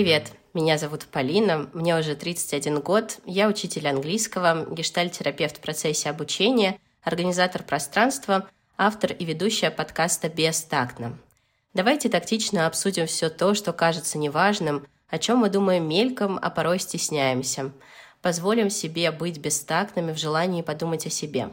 Привет, меня зовут Полина, мне уже 31 год, я учитель английского, гештальтерапевт в процессе обучения, организатор пространства, автор и ведущая подкаста «Бестактно». Давайте тактично обсудим все то, что кажется неважным, о чем мы думаем мельком, а порой стесняемся. Позволим себе быть бестактными в желании подумать о себе.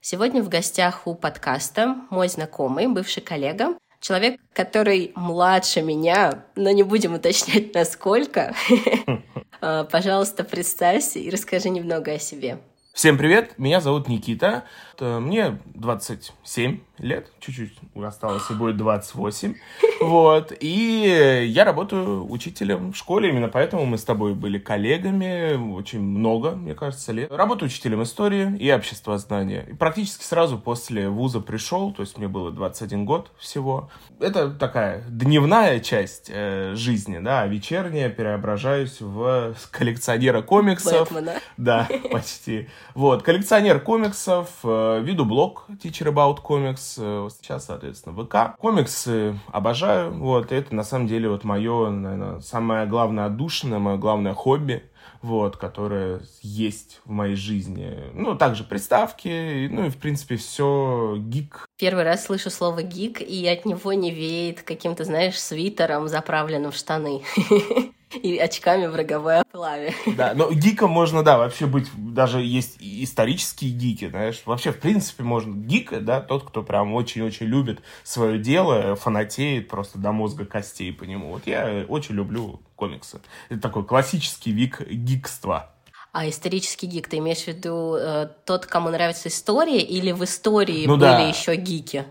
Сегодня в гостях у подкаста мой знакомый, бывший коллега, человек, который младше меня, но не будем уточнять, насколько. А, пожалуйста, представься и расскажи немного о себе. Всем привет, меня зовут Никита, мне 27 лет, чуть-чуть осталось и будет 28, вот, и я работаю учителем в школе, именно поэтому мы с тобой были коллегами очень много, мне кажется, лет. Работаю учителем истории и обществознания, и практически сразу после вуза пришел, то есть мне было 21 год всего. Это такая дневная часть э, жизни, да, а вечерняя переображаюсь в коллекционера комиксов. Бэтмена. Да, почти. Вот, коллекционер комиксов, э, веду блог Teacher About Comics, э, сейчас, соответственно, ВК. Комиксы обожаю, вот, это на самом деле вот мое, наверное, самое главное отдушина, мое главное хобби вот, которое есть в моей жизни. Ну, также приставки, ну и, в принципе, все гик. Первый раз слышу слово гик, и от него не веет каким-то, знаешь, свитером, заправленным в штаны. и очками в роговой оплаве. Да, но гиком можно, да, вообще быть, даже есть исторические гики, знаешь, вообще, в принципе, можно гик, да, тот, кто прям очень-очень любит свое дело, фанатеет просто до мозга костей по нему. Вот я очень люблю комиксы. Это такой классический вик гикства. А исторический гик, ты имеешь в виду э, тот, кому нравится история, или в истории ну, были да. еще гики?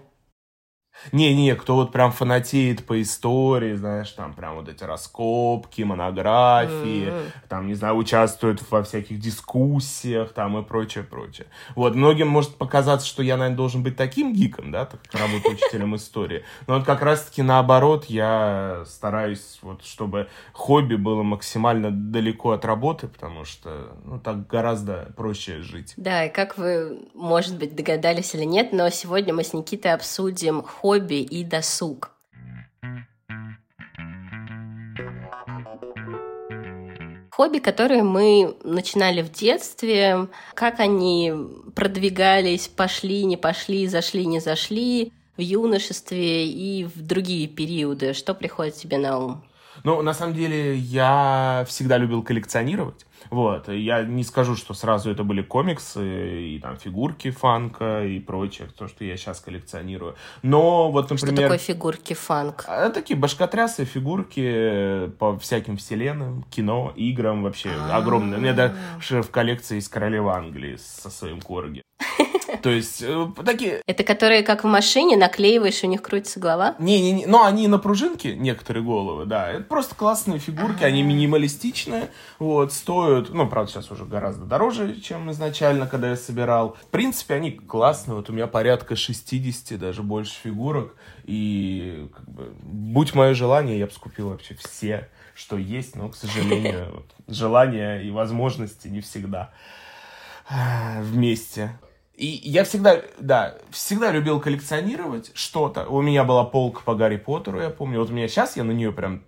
Не-не, кто вот прям фанатеет по истории, знаешь, там прям вот эти раскопки, монографии, mm-hmm. там, не знаю, участвует во всяких дискуссиях там и прочее, прочее. Вот, многим может показаться, что я, наверное, должен быть таким гиком, да, так как работаю учителем истории. Но вот как раз-таки наоборот, я стараюсь вот, чтобы хобби было максимально далеко от работы, потому что, ну, так гораздо проще жить. Да, и как вы, может быть, догадались или нет, но сегодня мы с Никитой обсудим хобби и досуг. Хобби, которые мы начинали в детстве, как они продвигались, пошли, не пошли, зашли, не зашли в юношестве и в другие периоды. Что приходит тебе на ум? Ну, на самом деле, я всегда любил коллекционировать. Вот, я не скажу, что сразу это были комиксы и там фигурки фанка и прочее, то, что я сейчас коллекционирую. Но вот, например... Что такое фигурки фанк? А, такие башкотрясы, фигурки по всяким вселенным, кино, играм вообще А-а-а. огромные. У меня даже в коллекции есть королева Англии со своим корги. То есть э, такие... Это которые как в машине наклеиваешь, у них крутится голова? Не-не-не, но они на пружинке, некоторые головы, да. Это просто классные фигурки, они минималистичные, вот, стоят, ну, правда, сейчас уже гораздо дороже, чем изначально, когда я собирал. В принципе, они классные, вот у меня порядка 60, даже больше фигурок, и, как бы, будь мое желание, я бы скупил вообще все, что есть, но, к сожалению, желания и возможности не всегда э, вместе. И я всегда, да, всегда любил коллекционировать что-то. У меня была полка по Гарри Поттеру, я помню. Вот у меня сейчас я на нее прям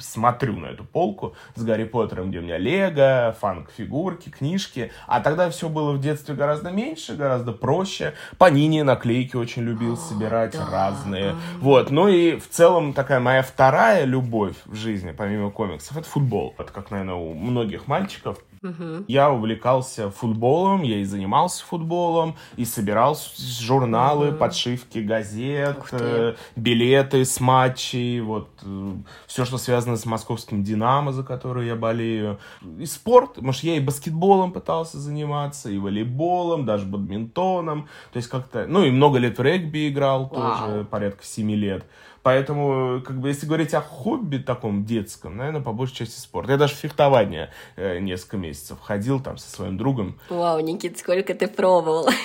смотрю на эту полку с Гарри Поттером, где у меня Лего, фанк-фигурки, книжки. А тогда все было в детстве гораздо меньше, гораздо проще. По Нине наклейки очень любил собирать да. разные. Вот. Ну и в целом такая моя вторая любовь в жизни, помимо комиксов, это футбол. Это как, наверное, у многих мальчиков. Угу. Я увлекался футболом, я и занимался футболом, и собирал журналы, угу. подшивки газет, э, билеты с матчей, вот э, все, что связано с московским «Динамо», за который я болею. И спорт, может, я и баскетболом пытался заниматься, и волейболом, даже бадминтоном, то есть как-то, ну и много лет в регби играл, Вау. тоже порядка семи лет. Поэтому, как бы, если говорить о хобби таком детском, наверное, по большей части спорт. Я даже в фехтование э, несколько месяцев ходил там со своим другом. Вау, Никит, сколько ты пробовал.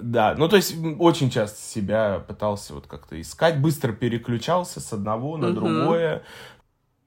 Да, ну то есть очень часто себя пытался вот как-то искать, быстро переключался с одного на угу. другое.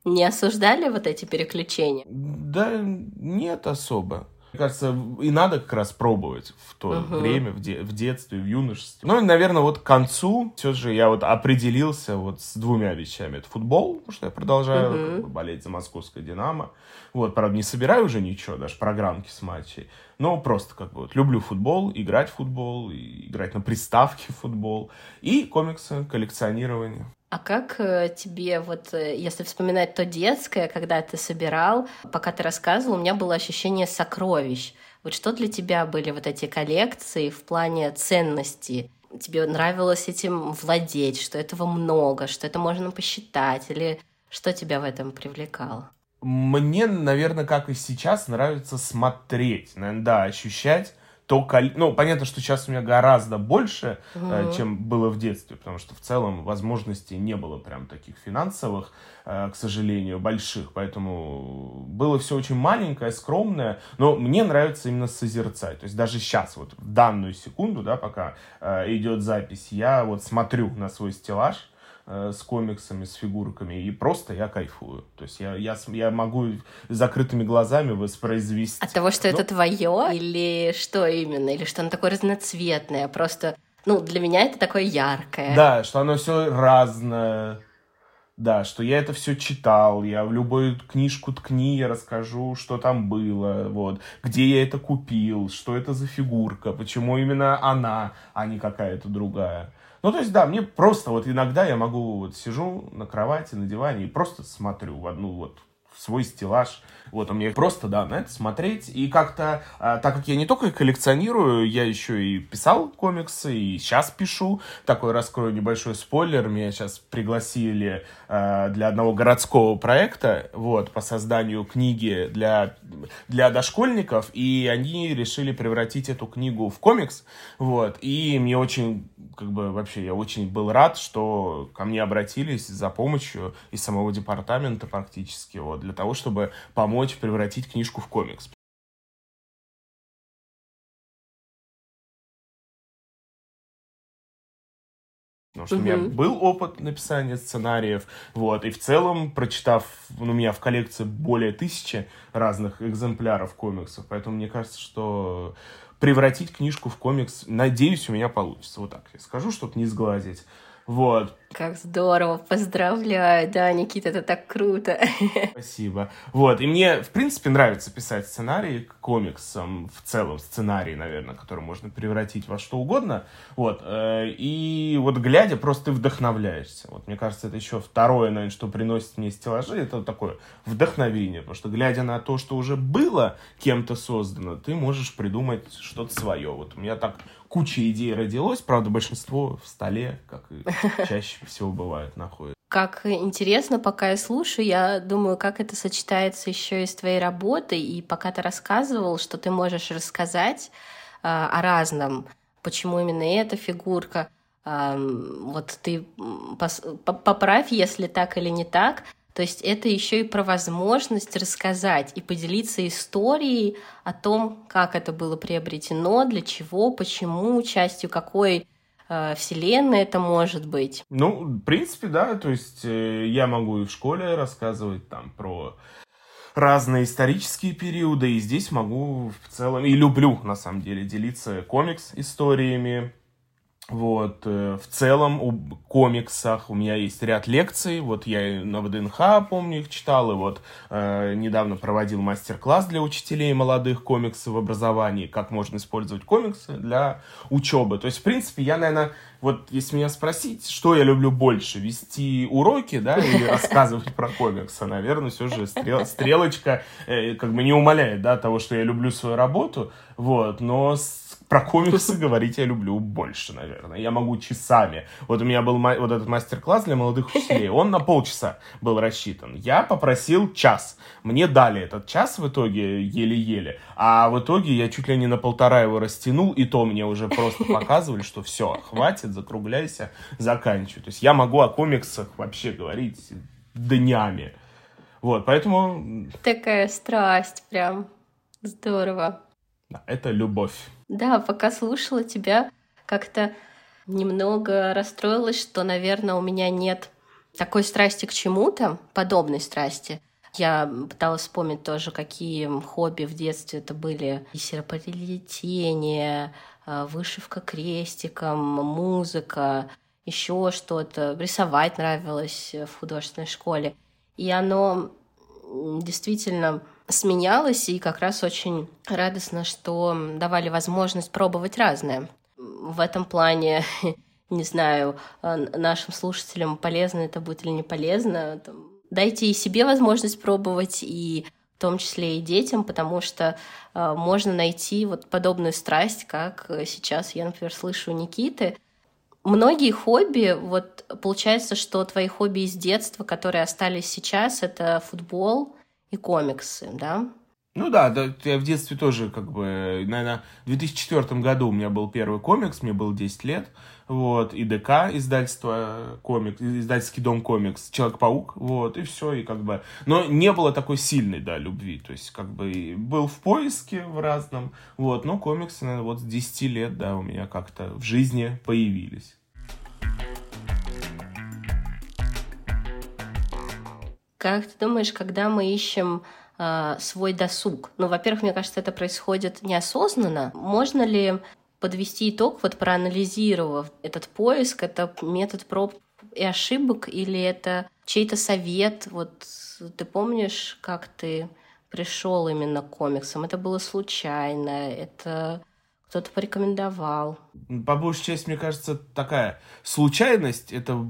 Не осуждали вот эти переключения? Да нет особо. Мне кажется, и надо как раз пробовать в то угу. время, в, де- в детстве, в юношестве. Ну и, наверное, вот к концу все же я вот определился вот с двумя вещами. Это футбол, потому что я продолжаю угу. как бы, болеть за московское «Динамо». Вот, правда, не собираю уже ничего, даже программки с матчей. Но просто как бы вот люблю футбол, играть в футбол, играть на приставке в футбол. И комиксы, коллекционирование. А как э, тебе, вот э, если вспоминать то детское, когда ты собирал, пока ты рассказывал, у меня было ощущение сокровищ. Вот что для тебя были вот эти коллекции в плане ценности? Тебе нравилось этим владеть, что этого много, что это можно посчитать, или что тебя в этом привлекало? Мне, наверное, как и сейчас, нравится смотреть, наверное, да, ощущать то. Ну, понятно, что сейчас у меня гораздо больше, угу. э, чем было в детстве, потому что в целом возможностей не было прям таких финансовых, э, к сожалению, больших, поэтому было все очень маленькое, скромное, но мне нравится именно созерцать. То есть даже сейчас, вот в данную секунду, да, пока э, идет запись, я вот смотрю на свой стеллаж, с комиксами, с фигурками, и просто я кайфую. То есть я, я, я могу закрытыми глазами воспроизвести. От того, что Но... это твое, или что именно? Или что оно такое разноцветное? Просто, ну, для меня это такое яркое. Да, что оно все разное. Да, что я это все читал, я в любую книжку ткни, я расскажу, что там было, вот, где я это купил, что это за фигурка, почему именно она, а не какая-то другая. Ну, то есть, да, мне просто вот иногда я могу вот сижу на кровати, на диване и просто смотрю в одну вот свой стеллаж. Вот, у меня просто, да, на это смотреть. И как-то, а, так как я не только коллекционирую, я еще и писал комиксы, и сейчас пишу. Такой раскрою небольшой спойлер. Меня сейчас пригласили а, для одного городского проекта, вот, по созданию книги для, для дошкольников, и они решили превратить эту книгу в комикс, вот, и мне очень, как бы, вообще, я очень был рад, что ко мне обратились за помощью из самого департамента практически, вот, для того, чтобы помочь превратить книжку в комикс. Потому что mm-hmm. у меня был опыт написания сценариев, вот, и в целом, прочитав, ну, у меня в коллекции более тысячи разных экземпляров комиксов, поэтому мне кажется, что превратить книжку в комикс, надеюсь, у меня получится. Вот так я скажу, чтобы не сглазить. Вот. Как здорово, поздравляю, да, Никита, это так круто. Спасибо. Вот, и мне, в принципе, нравится писать сценарии к комиксам, в целом сценарий, наверное, который можно превратить во что угодно, вот, э, и вот глядя, просто ты вдохновляешься. Вот, мне кажется, это еще второе, наверное, что приносит мне стеллажи, это вот такое вдохновение, потому что, глядя на то, что уже было кем-то создано, ты можешь придумать что-то свое. Вот у меня так куча идей родилось, правда, большинство в столе, как и чаще всего бывает, находится. Как интересно, пока я слушаю, я думаю, как это сочетается еще и с твоей работой, и пока ты рассказывал, что ты можешь рассказать э, о разном, почему именно эта фигурка, э, вот ты поправь, если так или не так, то есть это еще и про возможность рассказать и поделиться историей о том, как это было приобретено, для чего, почему, частью какой э, вселенной это может быть. Ну, в принципе, да, то есть э, я могу и в школе рассказывать там про разные исторические периоды, и здесь могу в целом, и люблю, на самом деле, делиться комикс-историями, вот, э, в целом, о комиксах у меня есть ряд лекций. Вот я на ВДНХ, помню, их читал. И вот э, недавно проводил мастер-класс для учителей молодых комиксов в образовании. Как можно использовать комиксы для учебы. То есть, в принципе, я, наверное, вот если меня спросить, что я люблю больше, вести уроки, да, или рассказывать про комиксы, наверное, все же стрел, стрелочка э, как бы не умаляет, да, того, что я люблю свою работу, вот, но с про комиксы говорить я люблю больше, наверное. Я могу часами. Вот у меня был вот этот мастер-класс для молодых учителей. Он на полчаса был рассчитан. Я попросил час. Мне дали этот час в итоге еле-еле. А в итоге я чуть ли не на полтора его растянул. И то мне уже просто показывали, что все, хватит, закругляйся, заканчивай. То есть я могу о комиксах вообще говорить днями. Вот, поэтому... Такая страсть прям. Здорово. Да, это любовь. Да, пока слушала тебя, как-то немного расстроилась, что, наверное, у меня нет такой страсти к чему-то, подобной страсти. Я пыталась вспомнить тоже, какие хобби в детстве это были. И серополиэтение, э, вышивка крестиком, музыка, еще что-то. Рисовать нравилось в художественной школе. И оно действительно сменялось, и как раз очень радостно, что давали возможность пробовать разное. В этом плане, не знаю, э, нашим слушателям полезно это будет или не полезно, дайте и себе возможность пробовать, и в том числе и детям, потому что э, можно найти вот подобную страсть, как сейчас я, например, слышу у Никиты. Многие хобби, вот получается, что твои хобби из детства, которые остались сейчас, это футбол и комиксы, да? Ну да, да, я в детстве тоже, как бы, наверное, в 2004 году у меня был первый комикс, мне было 10 лет, вот, и ДК, издательство комикс, издательский дом комикс, Человек-паук, вот, и все, и как бы, но не было такой сильной, да, любви, то есть, как бы, был в поиске в разном, вот, но комиксы, наверное, вот с 10 лет, да, у меня как-то в жизни появились. Как ты думаешь, когда мы ищем э, свой досуг? Ну, во-первых, мне кажется, это происходит неосознанно. Можно ли подвести итог, вот проанализировав этот поиск, это метод проб и ошибок, или это чей-то совет? Вот ты помнишь, как ты пришел именно к комиксам? Это было случайно, это кто-то порекомендовал. По большей части, мне кажется, такая случайность, это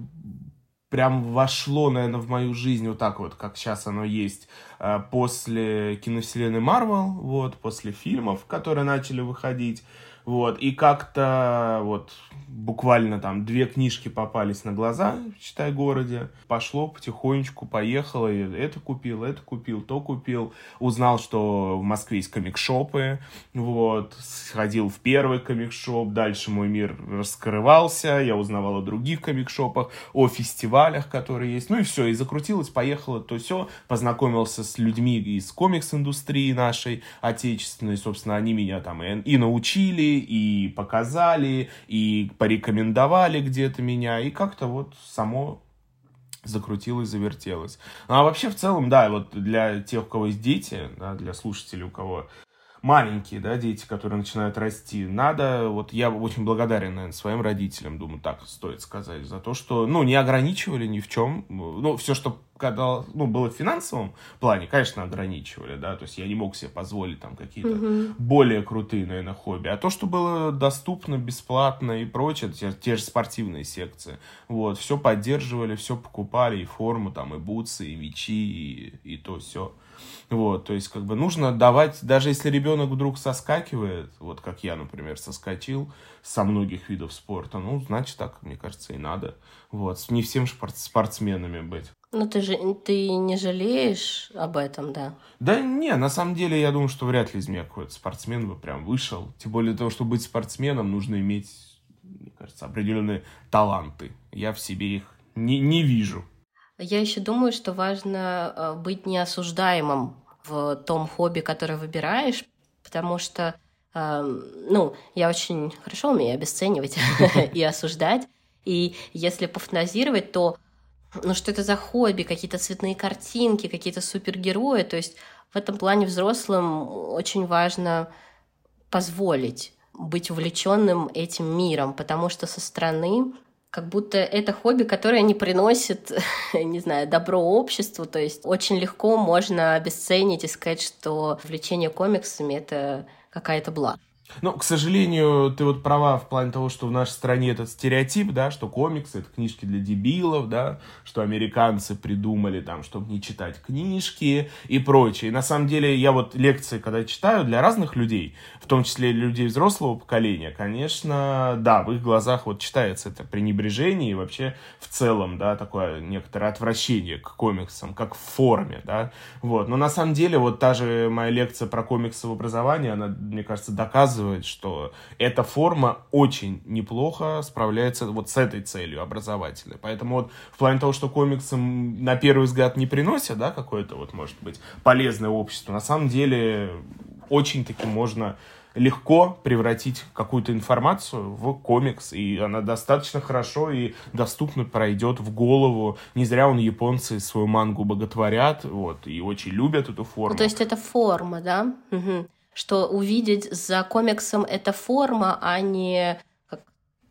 прям вошло, наверное, в мою жизнь вот так вот, как сейчас оно есть, э, после киновселенной Марвел, вот, после фильмов, которые начали выходить. Вот, и как-то вот буквально там две книжки попались на глаза, считай, городе. Пошло потихонечку, поехало, и это купил, это купил, то купил. Узнал, что в Москве есть комикшопы, вот, сходил в первый комикшоп, дальше мой мир раскрывался, я узнавал о других комикшопах, о фестивалях, которые есть, ну и все, и закрутилось, поехало, то все, познакомился с людьми из комикс-индустрии нашей отечественной, собственно, они меня там и, и научили, и показали, и порекомендовали где-то меня, и как-то вот само закрутилось, завертелось. Ну, а вообще, в целом, да, вот для тех, у кого есть дети, да, для слушателей, у кого маленькие, да, дети, которые начинают расти, надо, вот я очень благодарен, наверное, своим родителям, думаю, так стоит сказать, за то, что, ну, не ограничивали ни в чем, ну, все, что когда, ну, было в финансовом плане, конечно, ограничивали, да, то есть я не мог себе позволить там какие-то угу. более крутые, наверное, хобби, а то, что было доступно, бесплатно и прочее, те, те же спортивные секции, вот, все поддерживали, все покупали, и форму, там, и бутсы, и мечи, и, и то все. Вот, то есть, как бы нужно давать, даже если ребенок вдруг соскакивает, вот как я, например, соскочил со многих видов спорта, ну, значит, так, мне кажется, и надо. Вот, не всем спортсменами быть. Ну, ты же ты не жалеешь об этом, да? Да не, на самом деле, я думаю, что вряд ли из меня какой-то спортсмен бы прям вышел. Тем более для того, чтобы быть спортсменом, нужно иметь, мне кажется, определенные таланты. Я в себе их не, не вижу. Я еще думаю, что важно э, быть неосуждаемым в том хобби, которое выбираешь, потому что, эм, ну, я очень хорошо умею обесценивать и осуждать. И если пофантазировать, то ну что это за хобби, какие-то цветные картинки, какие-то супергерои. То есть в этом плане взрослым очень важно позволить быть увлеченным этим миром, потому что со стороны как будто это хобби, которое не приносит, не знаю, добро обществу. То есть очень легко можно обесценить и сказать, что увлечение комиксами — это какая-то блажь. Ну, к сожалению, ты вот права в плане того, что в нашей стране этот стереотип, да, что комиксы — это книжки для дебилов, да, что американцы придумали там, чтобы не читать книжки и прочее. И на самом деле я вот лекции, когда читаю для разных людей, в том числе людей взрослого поколения, конечно, да, в их глазах вот читается это пренебрежение и вообще в целом, да, такое некоторое отвращение к комиксам, как в форме, да, вот. Но на самом деле вот та же моя лекция про комиксы в образовании, она, мне кажется, доказывает, что эта форма очень неплохо справляется вот с этой целью образовательной. Поэтому вот в плане того, что комиксы на первый взгляд не приносят, да, какое-то вот, может быть, полезное общество, на самом деле очень-таки можно легко превратить какую-то информацию в комикс, и она достаточно хорошо и доступно пройдет в голову. Не зря он японцы свою мангу боготворят, вот, и очень любят эту форму. Ну, то есть это форма, да? Угу. Что увидеть за комиксом это форма, а не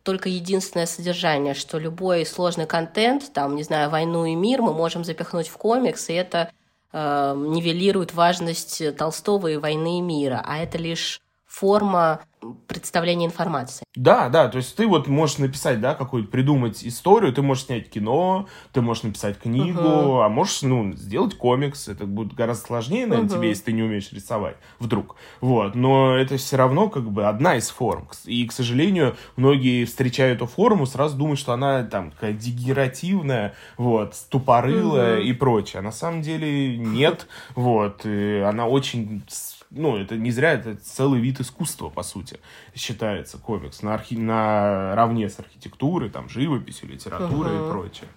только единственное содержание, что любой сложный контент, там, не знаю, войну и мир мы можем запихнуть в комикс, и это э, нивелирует важность Толстого и войны и мира, а это лишь форма представления информации. Да, да, то есть ты вот можешь написать, да, какую-то придумать историю, ты можешь снять кино, ты можешь написать книгу, uh-huh. а можешь, ну, сделать комикс, это будет гораздо сложнее, наверное, uh-huh. тебе, если ты не умеешь рисовать, вдруг, вот, но это все равно как бы одна из форм, и, к сожалению, многие встречают эту форму, сразу думают, что она там такая дегенеративная, вот, тупорылая uh-huh. и прочее, а на самом деле нет, вот, она очень ну, это не зря, это целый вид искусства, по сути, считается комикс, на, архи... на равне с архитектурой, там, живописью, литературой угу. и прочее.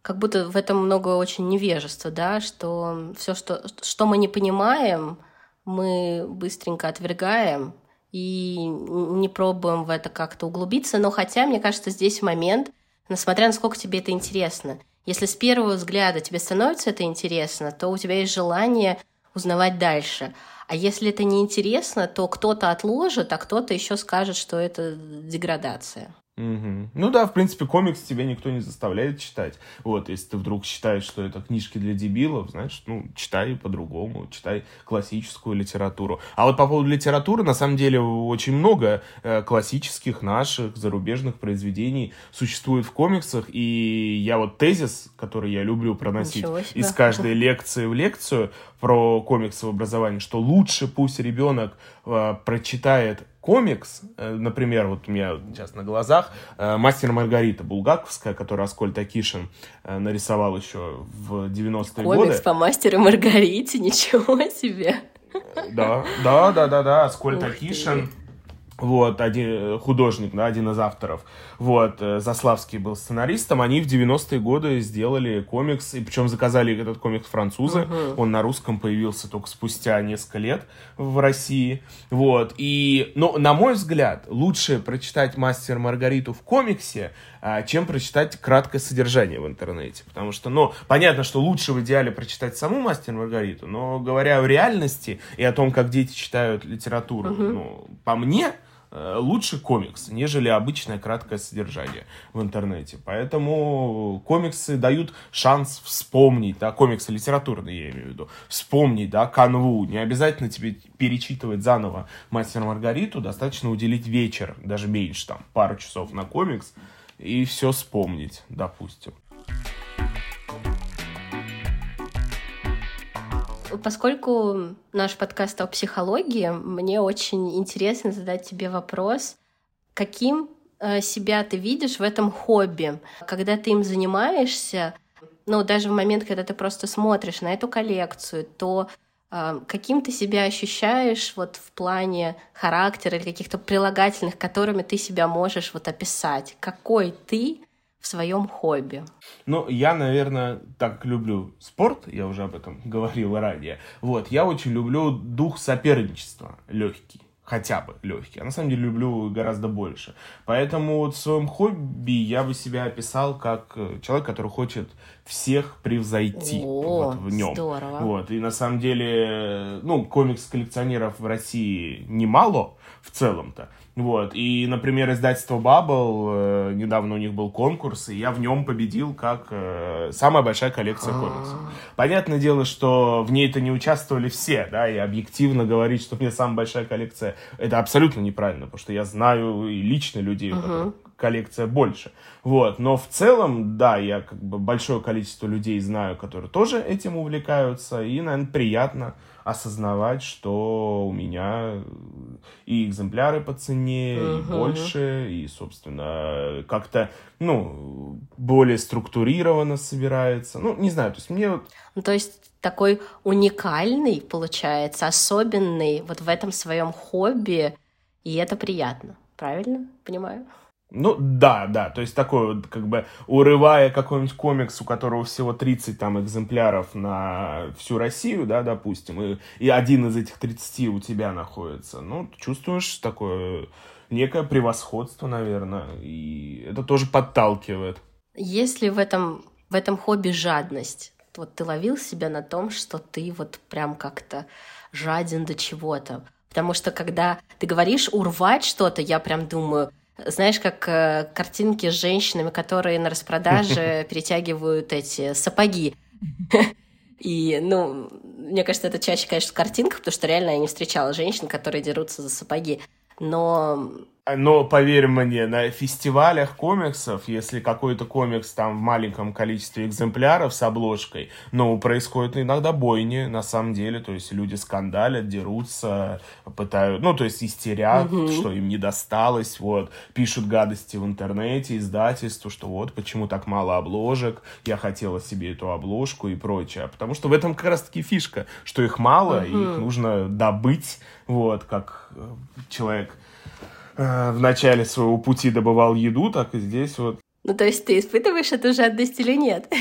Как будто в этом много очень невежества, да, что все, что, что мы не понимаем, мы быстренько отвергаем и не пробуем в это как-то углубиться. Но хотя, мне кажется, здесь момент, несмотря на сколько тебе это интересно. Если с первого взгляда тебе становится это интересно, то у тебя есть желание узнавать дальше. А если это неинтересно, то кто-то отложит, а кто-то еще скажет, что это деградация. Угу. Ну да, в принципе, комикс тебе никто не заставляет читать. Вот, если ты вдруг считаешь, что это книжки для дебилов, значит, ну, читай по-другому, читай классическую литературу. А вот по поводу литературы, на самом деле, очень много э, классических наших зарубежных произведений существует в комиксах, и я вот тезис, который я люблю проносить из каждой лекции в лекцию про комиксы в образовании, что лучше пусть ребенок э, прочитает комикс, э, например, вот у меня сейчас на глазах, э, «Мастер Маргарита» булгаковская, которую Аскольд Акишин э, нарисовал еще в 90-е годы. Комикс по «Мастеру Маргарите», ничего себе! Да, да, да, да, да, Аскольд Акишин. Вот, один художник, да, один из авторов. Вот, Заславский был сценаристом. Они в 90-е годы сделали комикс, и причем заказали этот комикс французы. Uh-huh. Он на русском появился только спустя несколько лет в России. Вот, и, но, на мой взгляд, лучше прочитать «Мастер Маргариту» в комиксе, а, чем прочитать краткое содержание в интернете. Потому что, ну, понятно, что лучше в идеале прочитать саму «Мастер Маргариту», но говоря о реальности и о том, как дети читают литературу, uh-huh. ну, по мне, Э, лучше комикс, нежели обычное краткое содержание в интернете. Поэтому комиксы дают шанс вспомнить, да, комиксы литературные, я имею в виду, вспомнить, да, канву. Не обязательно тебе перечитывать заново «Мастер Маргариту», достаточно уделить вечер, даже меньше, там, пару часов на комикс, и все вспомнить, допустим. Поскольку наш подкаст о психологии, мне очень интересно задать тебе вопрос, каким э, себя ты видишь в этом хобби, когда ты им занимаешься, ну, даже в момент, когда ты просто смотришь на эту коллекцию, то э, каким ты себя ощущаешь вот в плане характера или каких-то прилагательных, которыми ты себя можешь вот описать? Какой ты в своем хобби? Ну, я, наверное, так люблю спорт, я уже об этом говорил ранее. Вот, я очень люблю дух соперничества легкий хотя бы легкий. А на самом деле люблю гораздо больше. Поэтому вот в своем хобби я бы себя описал как э, человек, который хочет всех превзойти О, вот, в нем. Здорово. Вот. И на самом деле, ну, комикс-коллекционеров в России немало в целом-то. Вот. И, например, издательство Bubble, э, недавно у них был конкурс, и я в нем победил как э, самая большая коллекция комиксов. Понятное дело, что в ней это не участвовали все, да, и объективно говорить, что у меня самая большая коллекция, это абсолютно неправильно, потому что я знаю и лично людей, у которых коллекция больше. Вот. Но в целом, да, я как бы большое количество людей знаю, которые тоже этим увлекаются, и, наверное, приятно осознавать, что у меня и экземпляры по цене, uh-huh. и больше, и, собственно, как-то, ну, более структурированно собирается. Ну, не знаю, то есть мне... Ну, то есть такой уникальный, получается, особенный вот в этом своем хобби, и это приятно, правильно понимаю? Ну, да, да, то есть такой вот, как бы, урывая какой-нибудь комикс, у которого всего 30 там экземпляров на всю Россию, да, допустим, и, и один из этих 30 у тебя находится, ну, чувствуешь такое некое превосходство, наверное, и это тоже подталкивает. Есть ли в этом, в этом хобби жадность? Вот ты ловил себя на том, что ты вот прям как-то жаден до чего-то. Потому что когда ты говоришь урвать что-то, я прям думаю, знаешь, как э, картинки с женщинами, которые на распродаже перетягивают эти сапоги. И, ну, мне кажется, это чаще, конечно, картинка, потому что реально я не встречала женщин, которые дерутся за сапоги. Но но поверь мне, на фестивалях комиксов, если какой-то комикс там в маленьком количестве экземпляров с обложкой, ну, происходит иногда бойни, на самом деле, то есть люди скандалят, дерутся, пытают, ну, то есть истерят, угу. что им не досталось, вот, пишут гадости в интернете, издательству, что вот, почему так мало обложек, я хотела себе эту обложку и прочее, потому что в этом как раз-таки фишка, что их мало, угу. и их нужно добыть, вот, как э, человек в начале своего пути добывал еду, так и здесь вот. Ну, то есть ты испытываешь эту жадность или нет?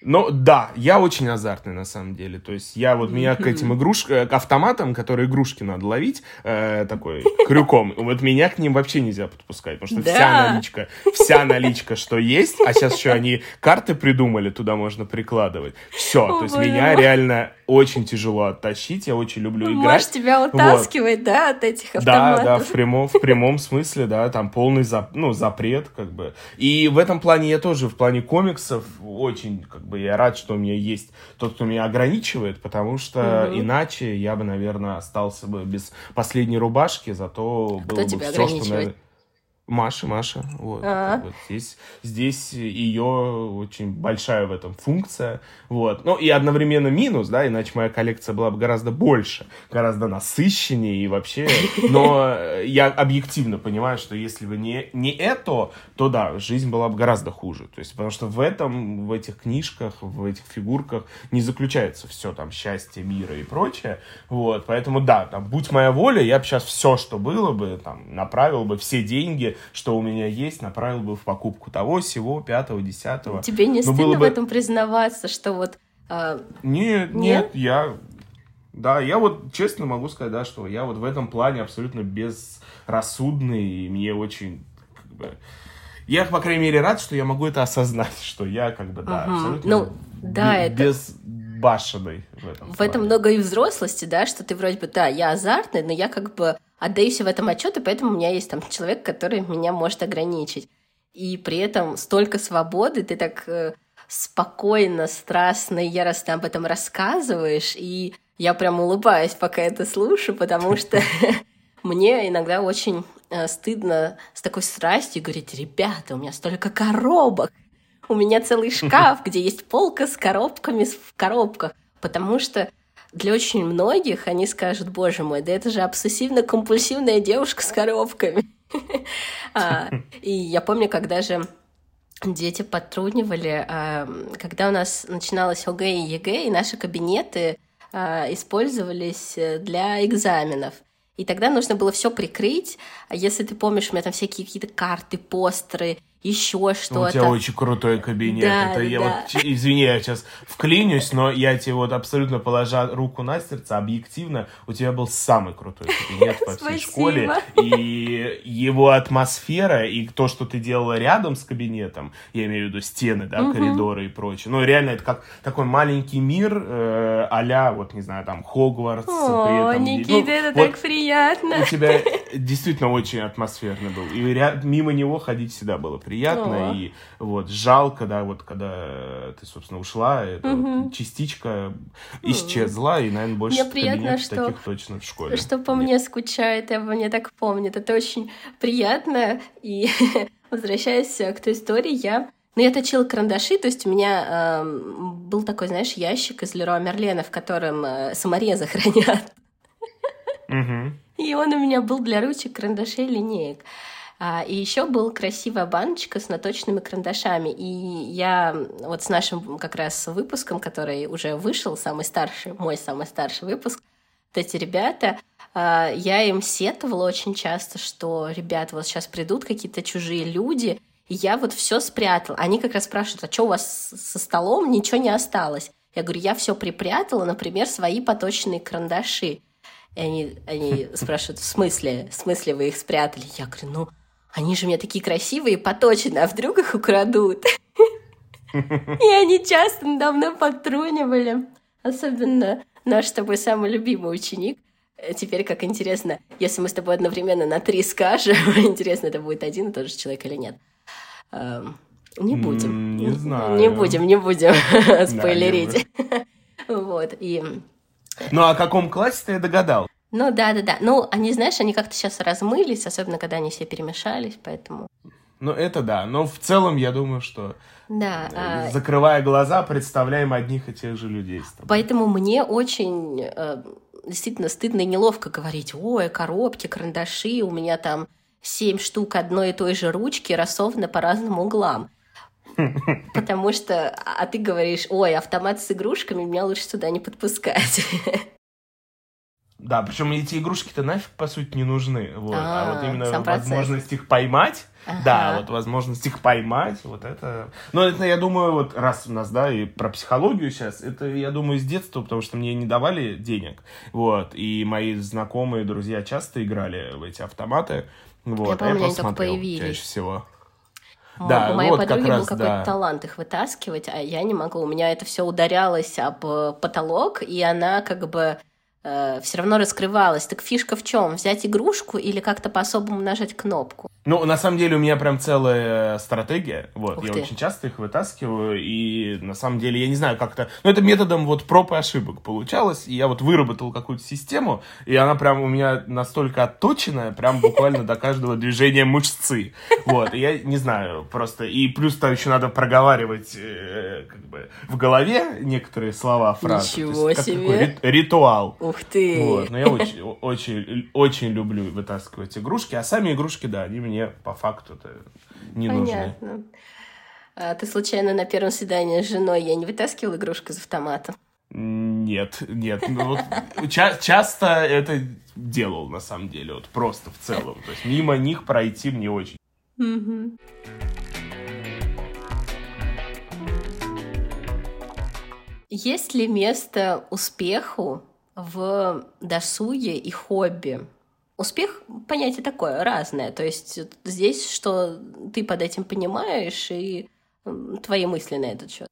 Ну, да, я очень азартный на самом деле. То есть я вот меня к этим игрушкам, к автоматам, которые игрушки надо ловить, э, такой крюком, вот меня к ним вообще нельзя подпускать, потому что да. вся наличка, вся наличка, что есть, а сейчас еще они карты придумали, туда можно прикладывать. Все, О, то есть меня реально очень тяжело оттащить, я очень люблю играть. Можешь тебя утаскивать, вот. да, от этих автоматов? Да, да, в прямом, в прямом смысле, да, там полный зап, ну, запрет, как бы. И в этом плане я тоже, в плане комиксов, очень, как бы, я рад, что у меня есть тот, кто меня ограничивает, потому что угу. иначе я бы, наверное, остался бы без последней рубашки, зато кто было бы все, что, Маша, Маша, вот, а. вот здесь, здесь ее очень большая в этом функция, вот, ну и одновременно минус, да, иначе моя коллекция была бы гораздо больше, гораздо насыщеннее и вообще, но я объективно понимаю, что если бы не, не это, то да, жизнь была бы гораздо хуже, то есть, потому что в этом, в этих книжках, в этих фигурках не заключается все там счастье, мира и прочее, вот, поэтому да, там, будь моя воля, я бы сейчас все, что было бы, там, направил бы все деньги что у меня есть, направил бы в покупку того, всего, пятого, десятого. Тебе не Но стыдно бы... в этом признаваться, что вот... Э... Нет, нет, нет, я... Да, я вот честно могу сказать, да, что я вот в этом плане абсолютно безрассудный, и мне очень, как бы... Я, по крайней мере, рад, что я могу это осознать, что я, как бы, да, угу. абсолютно ну, да, б- это... без башенной в этом. В плане. этом много и взрослости, да, что ты вроде бы, да, я азартный, но я как бы отдаюсь в этом отчет, и поэтому у меня есть там человек, который меня может ограничить. И при этом столько свободы, ты так э, спокойно, страстно и яростно об этом рассказываешь, и я прям улыбаюсь, пока это слушаю, потому что мне иногда очень э, стыдно с такой страстью говорить, ребята, у меня столько коробок, у меня целый шкаф, где есть полка с коробками в коробках, потому что для очень многих они скажут, боже мой, да это же обсессивно-компульсивная девушка с коробками. А, и я помню, когда же дети потруднивали, а, когда у нас начиналось ОГЭ и ЕГЭ, и наши кабинеты а, использовались для экзаменов. И тогда нужно было все прикрыть. А если ты помнишь, у меня там всякие какие-то карты, постеры, еще что-то. У тебя очень крутой кабинет. Да, это да. я вот, извини, я сейчас вклинюсь, но я тебе вот абсолютно положа руку на сердце, объективно, у тебя был самый крутой кабинет по всей школе. И его атмосфера, и то, что ты делала рядом с кабинетом, я имею в виду стены, да, угу. коридоры и прочее. Ну, реально, это как такой маленький мир э, а вот, не знаю, там, Хогвартс. О, этом, Никита, ну, это вот так приятно. У тебя действительно очень атмосферный был. И ряд, мимо него ходить всегда было приятно, О. и вот жалко, да, вот когда ты, собственно, ушла, эта угу. вот частичка исчезла, и, наверное, больше мне приятно, что, таких точно в школе. Что по Нет. мне скучает, и обо мне так помнит. Это очень приятно, и возвращаясь к той истории, я ну, я точила карандаши, то есть у меня э, был такой, знаешь, ящик из Леруа Мерлена, в котором э, саморезы хранят. Угу. И он у меня был для ручек, карандашей, линеек. А, и еще была красивая баночка с наточными карандашами. И я вот с нашим как раз выпуском, который уже вышел, самый старший, мой самый старший выпуск, вот эти ребята а, я им сетовала очень часто, что, ребят, вот сейчас придут какие-то чужие люди, и я вот все спрятала. Они как раз спрашивают, а что у вас со столом ничего не осталось? Я говорю, я все припрятала, например, свои поточные карандаши. И они, они спрашивают, в смысле? В смысле вы их спрятали? Я говорю, ну, они же у меня такие красивые и поточные, а вдруг их украдут? И они часто надо мной подтрунивали. Особенно наш с тобой самый любимый ученик. Э, теперь, как интересно, если мы с тобой одновременно на три скажем, интересно, это будет один и тот же человек или нет. Эм, не будем. Не знаю. Не будем, не будем спойлерить. Вот, и... Ну, а о каком классе ты догадал? Ну, да-да-да. Ну, они, знаешь, они как-то сейчас размылись, особенно когда они все перемешались, поэтому... Ну, это да. Но в целом, я думаю, что да, а закрывая глаза, представляем одних и тех же людей. Поэтому мне очень э, действительно стыдно и неловко говорить, ой, коробки, карандаши, у меня там семь штук одной и той же ручки рассованы по разным углам. Потому что, а ты говоришь, ой, автомат с игрушками, меня лучше сюда не подпускать. Да, причем эти игрушки-то нафиг, по сути, не нужны. Вот. А, а вот именно возможность их поймать, ага. да, вот возможность их поймать, вот это... Но это, я думаю, вот раз у нас, да, и про психологию сейчас, это, я думаю, с детства, потому что мне не давали денег, вот, и мои знакомые, друзья часто играли в эти автоматы, вот, я помню, а я просто смотрел появились. чаще всего. Да, у моей вот подруги был какой-то да. талант их вытаскивать, а я не могу. У меня это все ударялось об потолок, и она как бы все равно раскрывалась. Так фишка в чем? Взять игрушку или как-то по-особому нажать кнопку? Ну, на самом деле, у меня прям целая стратегия. Вот, Ух я ты. очень часто их вытаскиваю, и на самом деле, я не знаю, как-то... Ну, это методом вот проб и ошибок получалось, и я вот выработал какую-то систему, и она прям у меня настолько отточенная, прям буквально до каждого движения мышцы. Вот, и я не знаю, просто... И плюс там еще надо проговаривать э, как бы в голове некоторые слова, фразы. Ничего есть, себе! ритуал. Ух ты! Вот, но я очень, очень, очень люблю вытаскивать игрушки, а сами игрушки, да, они мне мне по факту это не Понятно. нужны. А ты случайно на первом свидании с женой я не вытаскивал игрушку из автомата? Нет, нет. Ну, вот, ча- часто это делал, на самом деле, вот просто в целом. То есть мимо них пройти мне очень. Есть ли место успеху в досуге и хобби? Успех — понятие такое, разное. То есть здесь, что ты под этим понимаешь, и твои мысли на этот счет.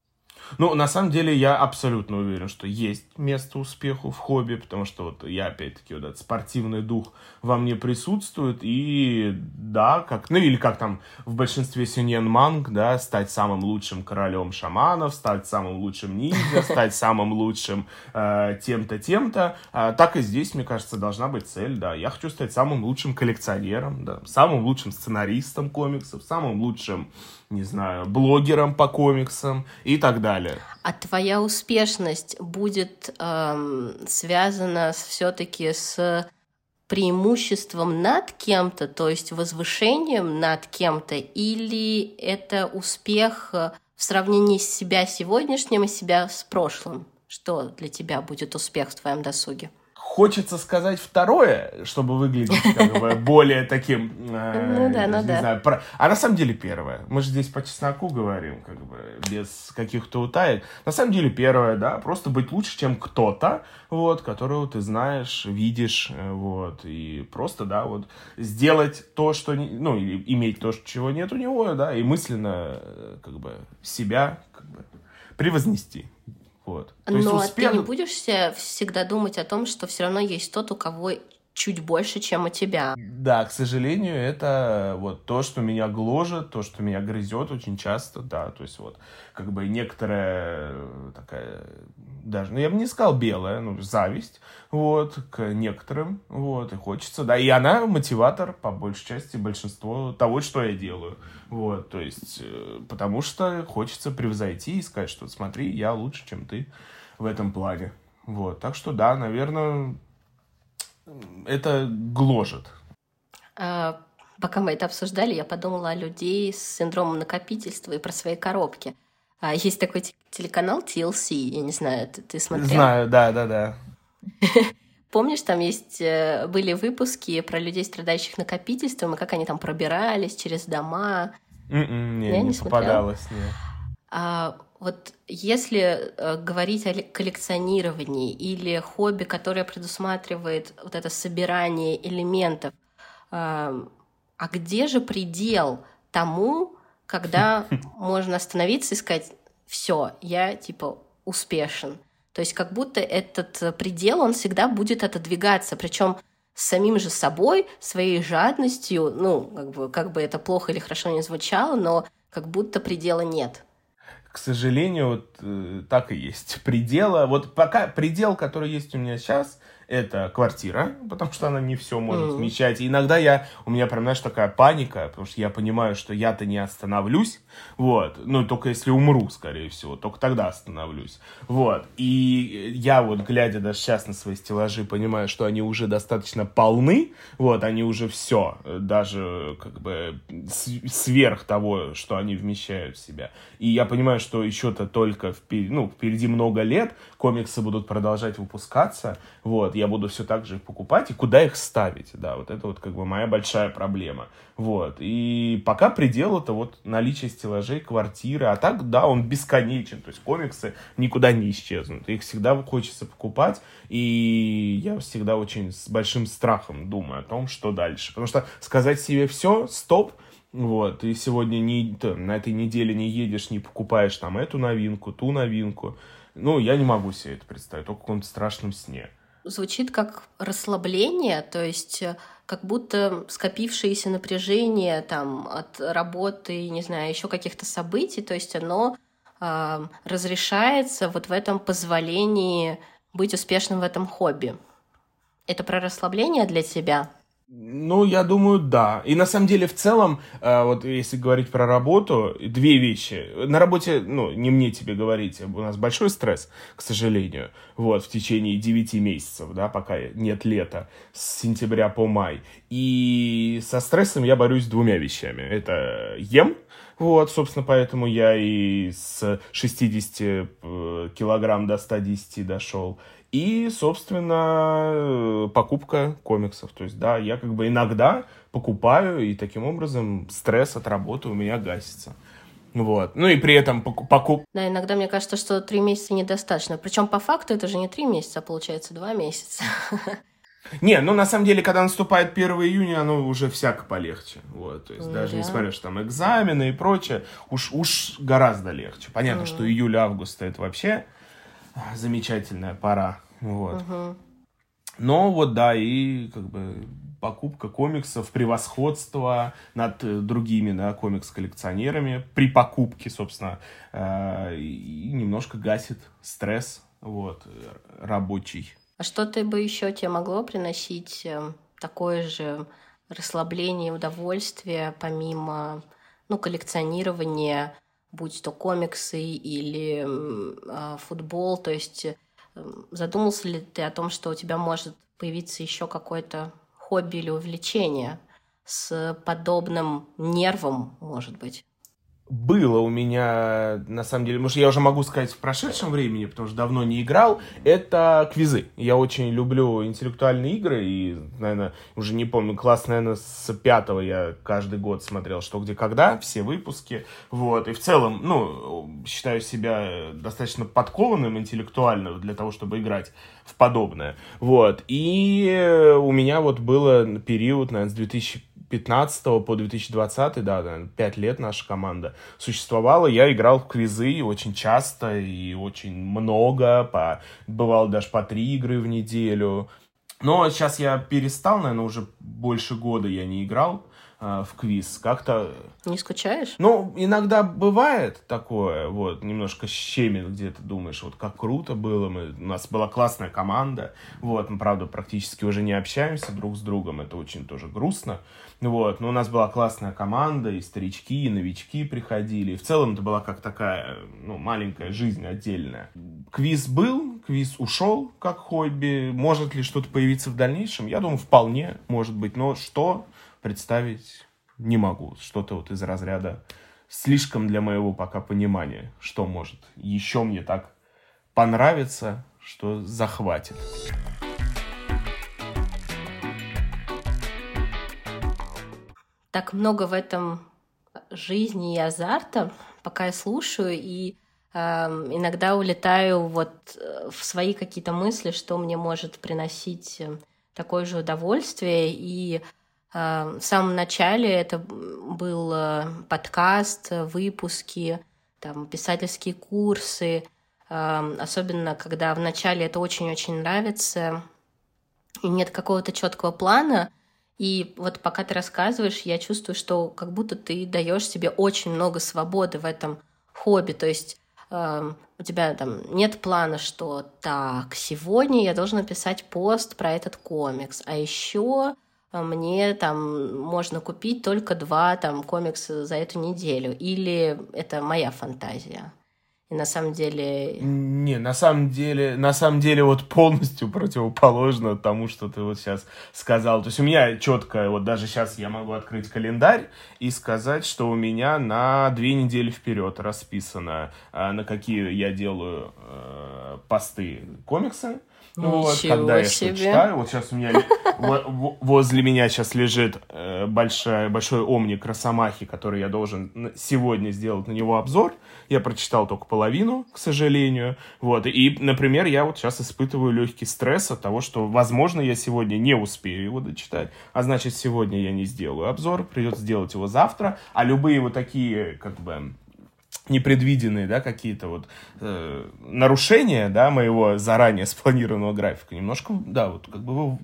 Ну, на самом деле, я абсолютно уверен, что есть место успеху в хобби, потому что вот я, опять-таки, вот этот спортивный дух во мне присутствует, и да, как, ну или как там в большинстве Сюньен Манг, да, стать самым лучшим королем шаманов, стать самым лучшим ниндзя, стать самым лучшим э, тем-то, тем-то, э, так и здесь, мне кажется, должна быть цель, да, я хочу стать самым лучшим коллекционером, да, самым лучшим сценаристом комиксов, самым лучшим не знаю, блогером по комиксам и так далее. А твоя успешность будет эм, связана все-таки с преимуществом над кем-то, то есть возвышением над кем-то, или это успех в сравнении с себя сегодняшним и себя с прошлым? Что для тебя будет успех в твоем досуге? Хочется сказать второе, чтобы выглядеть как бы более таким... Э, ну да, ну да. А на самом деле первое. Мы же здесь по чесноку говорим, как бы без каких-то утаек. На самом деле первое, да, просто быть лучше, чем кто-то, вот, которого ты знаешь, видишь, э, вот, и просто, да, вот, сделать то, что, ну, или иметь то, чего нет у него, да, и мысленно, э, как бы, себя, как бы, превознести. Вот. То Но есть успех... ты не будешь всегда думать о том, что все равно есть тот, у кого чуть больше, чем у тебя. Да, к сожалению, это вот то, что меня гложет, то, что меня грызет очень часто, да, то есть вот как бы некоторая такая, даже, ну я бы не сказал белая, ну зависть, вот, к некоторым, вот, и хочется, да, и она мотиватор, по большей части, большинство того, что я делаю, вот, то есть, э, потому что хочется превзойти и сказать, что смотри, я лучше, чем ты в этом плане, вот, так что да, наверное, это гложет. А, пока мы это обсуждали, я подумала о людей с синдромом накопительства и про свои коробки. А, есть такой телеканал TLC, я не знаю, ты, ты смотрел? Знаю, да, да, да. Помнишь, там есть э, были выпуски про людей, страдающих накопительством, и как они там пробирались через дома. Mm-mm, не, я не, не попадалось, нет. А, вот если э, говорить о коллекционировании или хобби, которое предусматривает вот это собирание элементов, э, а где же предел тому, когда можно остановиться и сказать, все, я типа успешен. То есть как будто этот предел, он всегда будет отодвигаться, причем с самим же собой, своей жадностью, ну, как бы, как бы это плохо или хорошо не звучало, но как будто предела нет. К сожалению, вот э, так и есть. Предела, вот пока предел, который есть у меня сейчас, это квартира, потому что она не все может mm. вмещать. И иногда я, у меня прям, знаешь, такая паника, потому что я понимаю, что я-то не остановлюсь, вот, ну, только если умру, скорее всего, только тогда остановлюсь, вот. И я вот, глядя даже сейчас на свои стеллажи, понимаю, что они уже достаточно полны, вот, они уже все, даже как бы сверх того, что они вмещают в себя. И я понимаю, что еще-то только впереди, ну, впереди много лет, комиксы будут продолжать выпускаться, вот, я буду все так же их покупать, и куда их ставить, да, вот это вот как бы моя большая проблема, вот, и пока предел это вот наличие стеллажей, квартиры, а так, да, он бесконечен, то есть комиксы никуда не исчезнут, их всегда хочется покупать, и я всегда очень с большим страхом думаю о том, что дальше, потому что сказать себе все, стоп, вот, ты сегодня не, на этой неделе не едешь, не покупаешь там эту новинку, ту новинку, ну, я не могу себе это представить, только в каком-то страшном сне звучит как расслабление, то есть э, как будто скопившееся напряжение там от работы, не знаю, еще каких-то событий, то есть оно э, разрешается вот в этом позволении быть успешным в этом хобби. Это про расслабление для тебя? Ну, я думаю, да. И на самом деле, в целом, э, вот если говорить про работу, две вещи. На работе, ну, не мне тебе говорить, у нас большой стресс, к сожалению, вот, в течение 9 месяцев, да, пока нет лета, с сентября по май. И со стрессом я борюсь двумя вещами. Это ем, вот, собственно, поэтому я и с 60 э, килограмм до 110 дошел. И, собственно, покупка комиксов. То есть, да, я как бы иногда покупаю, и таким образом стресс от работы у меня гасится. Вот. Ну и при этом покуп... Да, иногда мне кажется, что три месяца недостаточно. Причем по факту это же не три месяца, а получается два месяца. Не, ну на самом деле, когда наступает 1 июня, оно уже всяко полегче. Вот, то есть даже да. несмотря, что там экзамены и прочее, уж, уж гораздо легче. Понятно, mm. что июль-август это вообще замечательная пора. Вот. Угу. Но вот да, и как бы покупка комиксов, превосходство над э, другими да, комикс-коллекционерами при покупке, собственно, э, и немножко гасит стресс вот, рабочий. А что ты бы еще тебе могло приносить э, такое же расслабление, удовольствие, помимо ну, коллекционирования, будь то комиксы или э, футбол, то есть Эм, задумался ли ты о том, что у тебя может появиться еще какое-то хобби или увлечение с подобным нервом, может быть? Было у меня, на самом деле, может, я уже могу сказать в прошедшем времени, потому что давно не играл, это квизы. Я очень люблю интеллектуальные игры, и, наверное, уже не помню, класс, наверное, с пятого я каждый год смотрел «Что, где, когда», все выпуски, вот, и в целом, ну, считаю себя достаточно подкованным интеллектуально для того, чтобы играть в подобное, вот, и у меня вот было период, наверное, с 2000 2015 по 2020, да, наверное, 5 лет наша команда существовала. Я играл в квизы очень часто и очень много, по, бывало даже по 3 игры в неделю. Но сейчас я перестал, наверное, уже больше года я не играл э, в квиз. Как-то... Не скучаешь? Ну, иногда бывает такое, вот, немножко щемит где-то, думаешь, вот как круто было, мы, у нас была классная команда, вот, мы, правда, практически уже не общаемся друг с другом, это очень тоже грустно, вот, но у нас была классная команда, и старички, и новички приходили. И в целом это была как такая, ну, маленькая жизнь отдельная. Квиз был, квиз ушел как хобби. Может ли что-то появиться в дальнейшем? Я думаю, вполне может быть. Но что представить не могу. Что-то вот из разряда слишком для моего пока понимания, что может еще мне так понравиться, что захватит. Так много в этом жизни и азарта, пока я слушаю, и э, иногда улетаю вот э, в свои какие-то мысли, что мне может приносить э, такое же удовольствие. И э, в самом начале это был э, подкаст, выпуски, там, писательские курсы, э, особенно когда вначале это очень-очень нравится, и нет какого-то четкого плана, и вот пока ты рассказываешь, я чувствую, что как будто ты даешь себе очень много свободы в этом хобби. То есть э, у тебя там нет плана, что так, сегодня я должен написать пост про этот комикс, а еще мне там можно купить только два там комикса за эту неделю. Или это моя фантазия. И на самом деле... Не, на самом деле, на самом деле вот полностью противоположно тому, что ты вот сейчас сказал. То есть у меня четко, вот даже сейчас я могу открыть календарь и сказать, что у меня на две недели вперед расписано, а, на какие я делаю э, посты комиксы. Ну вот, когда я что читаю, вот сейчас у меня возле меня сейчас лежит э, большая, большой омник Росомахи, который я должен сегодня сделать на него обзор. Я прочитал только половину, к сожалению. Вот. И, например, я вот сейчас испытываю легкий стресс от того, что, возможно, я сегодня не успею его дочитать, а значит, сегодня я не сделаю обзор, придется сделать его завтра. А любые вот такие, как бы, непредвиденные, да, какие-то вот э, нарушения, да, моего заранее спланированного графика, немножко, да, вот как бы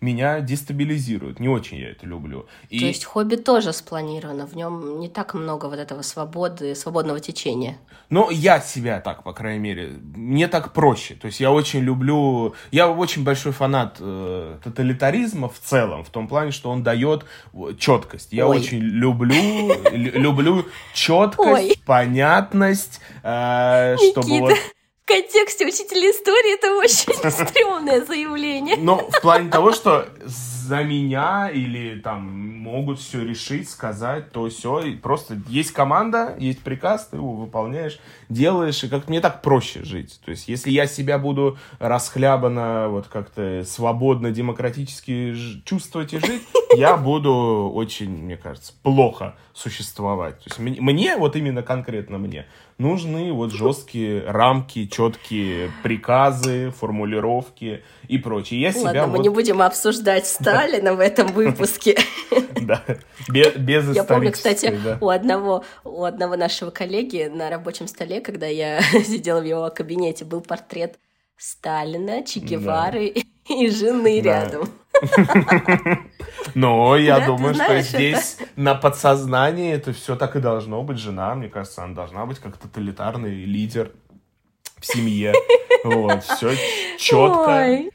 меня дестабилизирует. Не очень я это люблю. И... То есть хобби тоже спланировано, в нем не так много вот этого свободы, свободного течения. Ну, я себя так, по крайней мере, мне так проще. То есть я очень люблю, я очень большой фанат э, тоталитаризма в целом, в том плане, что он дает четкость. Я Ой. очень люблю, люблю четкость, понятность, э, чтобы вот контексте учителя истории это очень стрёмное заявление. Но в плане того, что за меня или там могут все решить, сказать, то все. Просто есть команда, есть приказ, ты его выполняешь, делаешь, и как мне так проще жить. То есть, если я себя буду расхлябанно, вот как-то свободно, демократически чувствовать и жить, я буду очень, мне кажется, плохо существовать. То есть, мне, вот именно конкретно мне, нужны вот жесткие рамки, четкие приказы, формулировки и прочее. Я себя Ладно, вот... мы не будем обсуждать Сталина в этом выпуске. Да, без Я помню, кстати, у одного у одного нашего коллеги на рабочем столе, когда я сидела в его кабинете, был портрет Сталина, Че Гевары и жены рядом. Но я да, думаю, что здесь это? на подсознании это все так и должно быть. Жена, мне кажется, она должна быть как тоталитарный лидер в семье. Вот, все четко,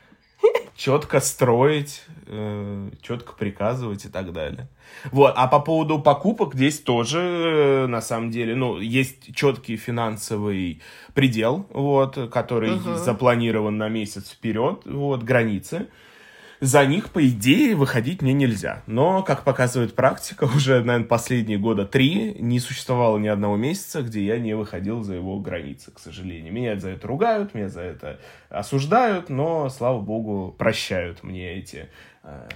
четко строить, э, четко приказывать и так далее. Вот, а по поводу покупок здесь тоже, э, на самом деле, ну, есть четкий финансовый предел, вот, который uh-huh. запланирован на месяц вперед, вот, границы за них, по идее, выходить мне нельзя. Но, как показывает практика, уже, наверное, последние года три не существовало ни одного месяца, где я не выходил за его границы, к сожалению. Меня за это ругают, меня за это осуждают, но, слава богу, прощают мне эти э,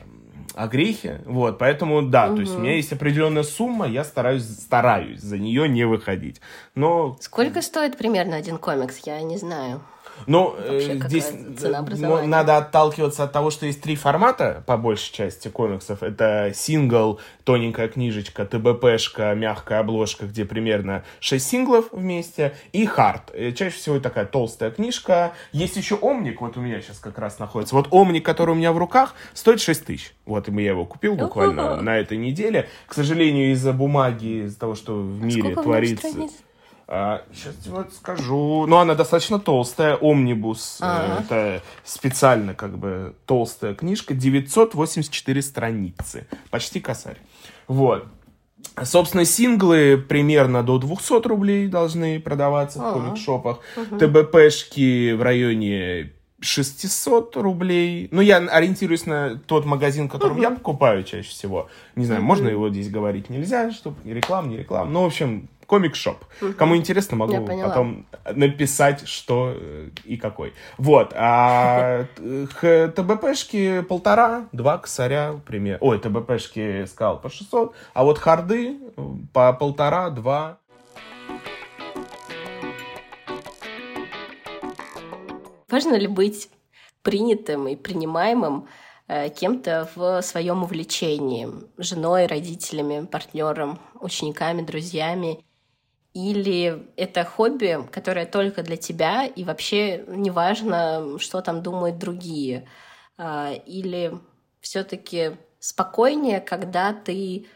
огрехи. Вот, поэтому, да, угу. то есть у меня есть определенная сумма, я стараюсь, стараюсь за нее не выходить. Но... Сколько стоит примерно один комикс? Я не знаю. Ну, э, здесь надо отталкиваться от того, что есть три формата, по большей части, комиксов. Это сингл, тоненькая книжечка, ТБПшка, мягкая обложка, где примерно 6 синглов вместе, и хард. Э, чаще всего такая толстая книжка. Есть еще Омник, вот у меня сейчас как раз находится. Вот Омник, который у меня в руках, стоит 6 тысяч. Вот, и я его купил буквально на этой неделе. К сожалению, из-за бумаги, из-за того, что в а мире творится... А, сейчас вот скажу. Ну, она достаточно толстая. Омнибус. А-а-а. Это специально как бы толстая книжка. 984 страницы. Почти косарь. Вот. Собственно, синглы примерно до 200 рублей должны продаваться А-а-а. в комик-шопах. Угу. ТБПшки в районе 600 рублей. Ну, я ориентируюсь на тот магазин, которым uh-huh. я покупаю чаще всего. Не знаю, uh-huh. можно его здесь говорить, нельзя, чтобы реклам, не реклам. Ну, в общем, комик-шоп. Кому интересно, могу потом написать, что э, и какой. Вот. А ТБПшки полтора, два косаря, пример. Ой, ТБПшки сказал по 600, а вот харды по полтора, два. Важно ли быть принятым и принимаемым э, кем-то в своем увлечении, женой, родителями, партнером, учениками, друзьями, или это хобби, которое только для тебя, и вообще неважно, что там думают другие, а, или все-таки спокойнее, когда ты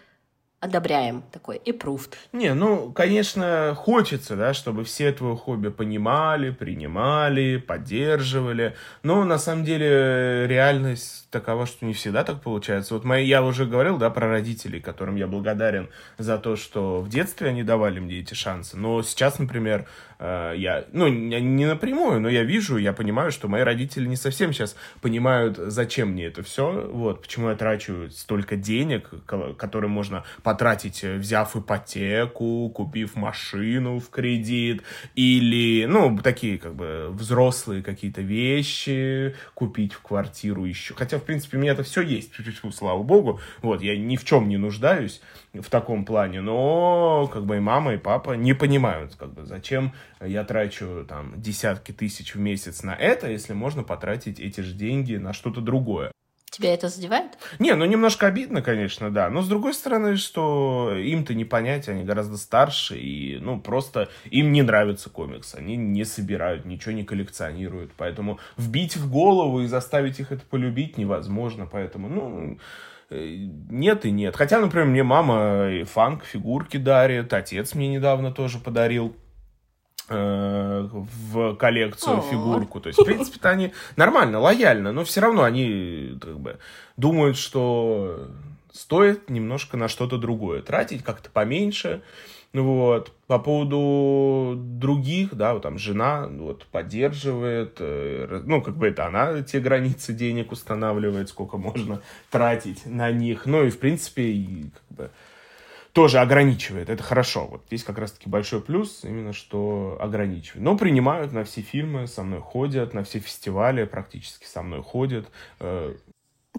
одобряем такой approved. Не, ну, конечно, хочется, да, чтобы все твое хобби понимали, принимали, поддерживали, но на самом деле реальность такова, что не всегда так получается. Вот мои, я уже говорил, да, про родителей, которым я благодарен за то, что в детстве они давали мне эти шансы, но сейчас, например, я, ну, не напрямую, но я вижу, я понимаю, что мои родители не совсем сейчас понимают, зачем мне это все, вот, почему я трачу столько денег, которые можно потратить, э, взяв ипотеку, купив машину в кредит, или, ну, такие, как бы, взрослые какие-то вещи, купить в квартиру еще, хотя, в принципе, у меня это все есть, слава богу, вот, я ни в чем не нуждаюсь в таком плане, но, как бы, и мама, и папа не понимают, как бы, зачем я трачу, там, десятки тысяч в месяц на это, если можно потратить эти же деньги на что-то другое. Тебя это задевает? Не, ну немножко обидно, конечно, да. Но с другой стороны, что им-то не понять, они гораздо старше, и, ну, просто им не нравится комикс. Они не собирают, ничего не коллекционируют. Поэтому вбить в голову и заставить их это полюбить невозможно. Поэтому, ну, э, нет и нет. Хотя, например, мне мама фанк, фигурки дарит, отец мне недавно тоже подарил в коллекцию О-о-о. фигурку. То есть, в принципе-то они нормально, лояльно, но все равно они как бы думают, что стоит немножко на что-то другое тратить, как-то поменьше. Вот. По поводу других, да, вот там жена вот, поддерживает, э, ну, как бы это она те границы денег устанавливает, сколько можно тратить на них. Ну, и, в принципе, как бы, тоже ограничивает. Это хорошо. Вот здесь как раз-таки большой плюс, именно что ограничивает. Но принимают на все фильмы, со мной ходят, на все фестивали практически со мной ходят.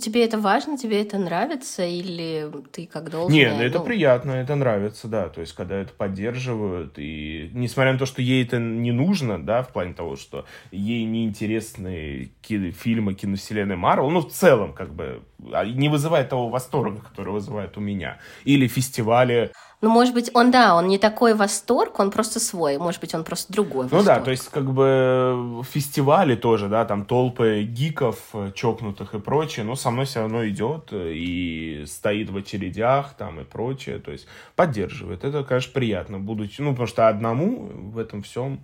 Тебе это важно, тебе это нравится, или ты как должен? Нет, ну, это ну... приятно, это нравится, да. То есть, когда это поддерживают, и несмотря на то, что ей это не нужно, да, в плане того, что ей неинтересны кино, фильмы киновселенной Марвел, ну, в целом, как бы, а, не вызывает того восторга, который вызывает у меня. Или фестивали ну, может быть, он, да, он не такой восторг, он просто свой. Может быть, он просто другой восторг. Ну да, то есть, как бы, фестивали тоже, да, там толпы гиков, э, чокнутых и прочее, но со мной все равно идет и стоит в очередях там и прочее, то есть, поддерживает. Это, конечно, приятно, будучи, ну, потому что одному в этом всем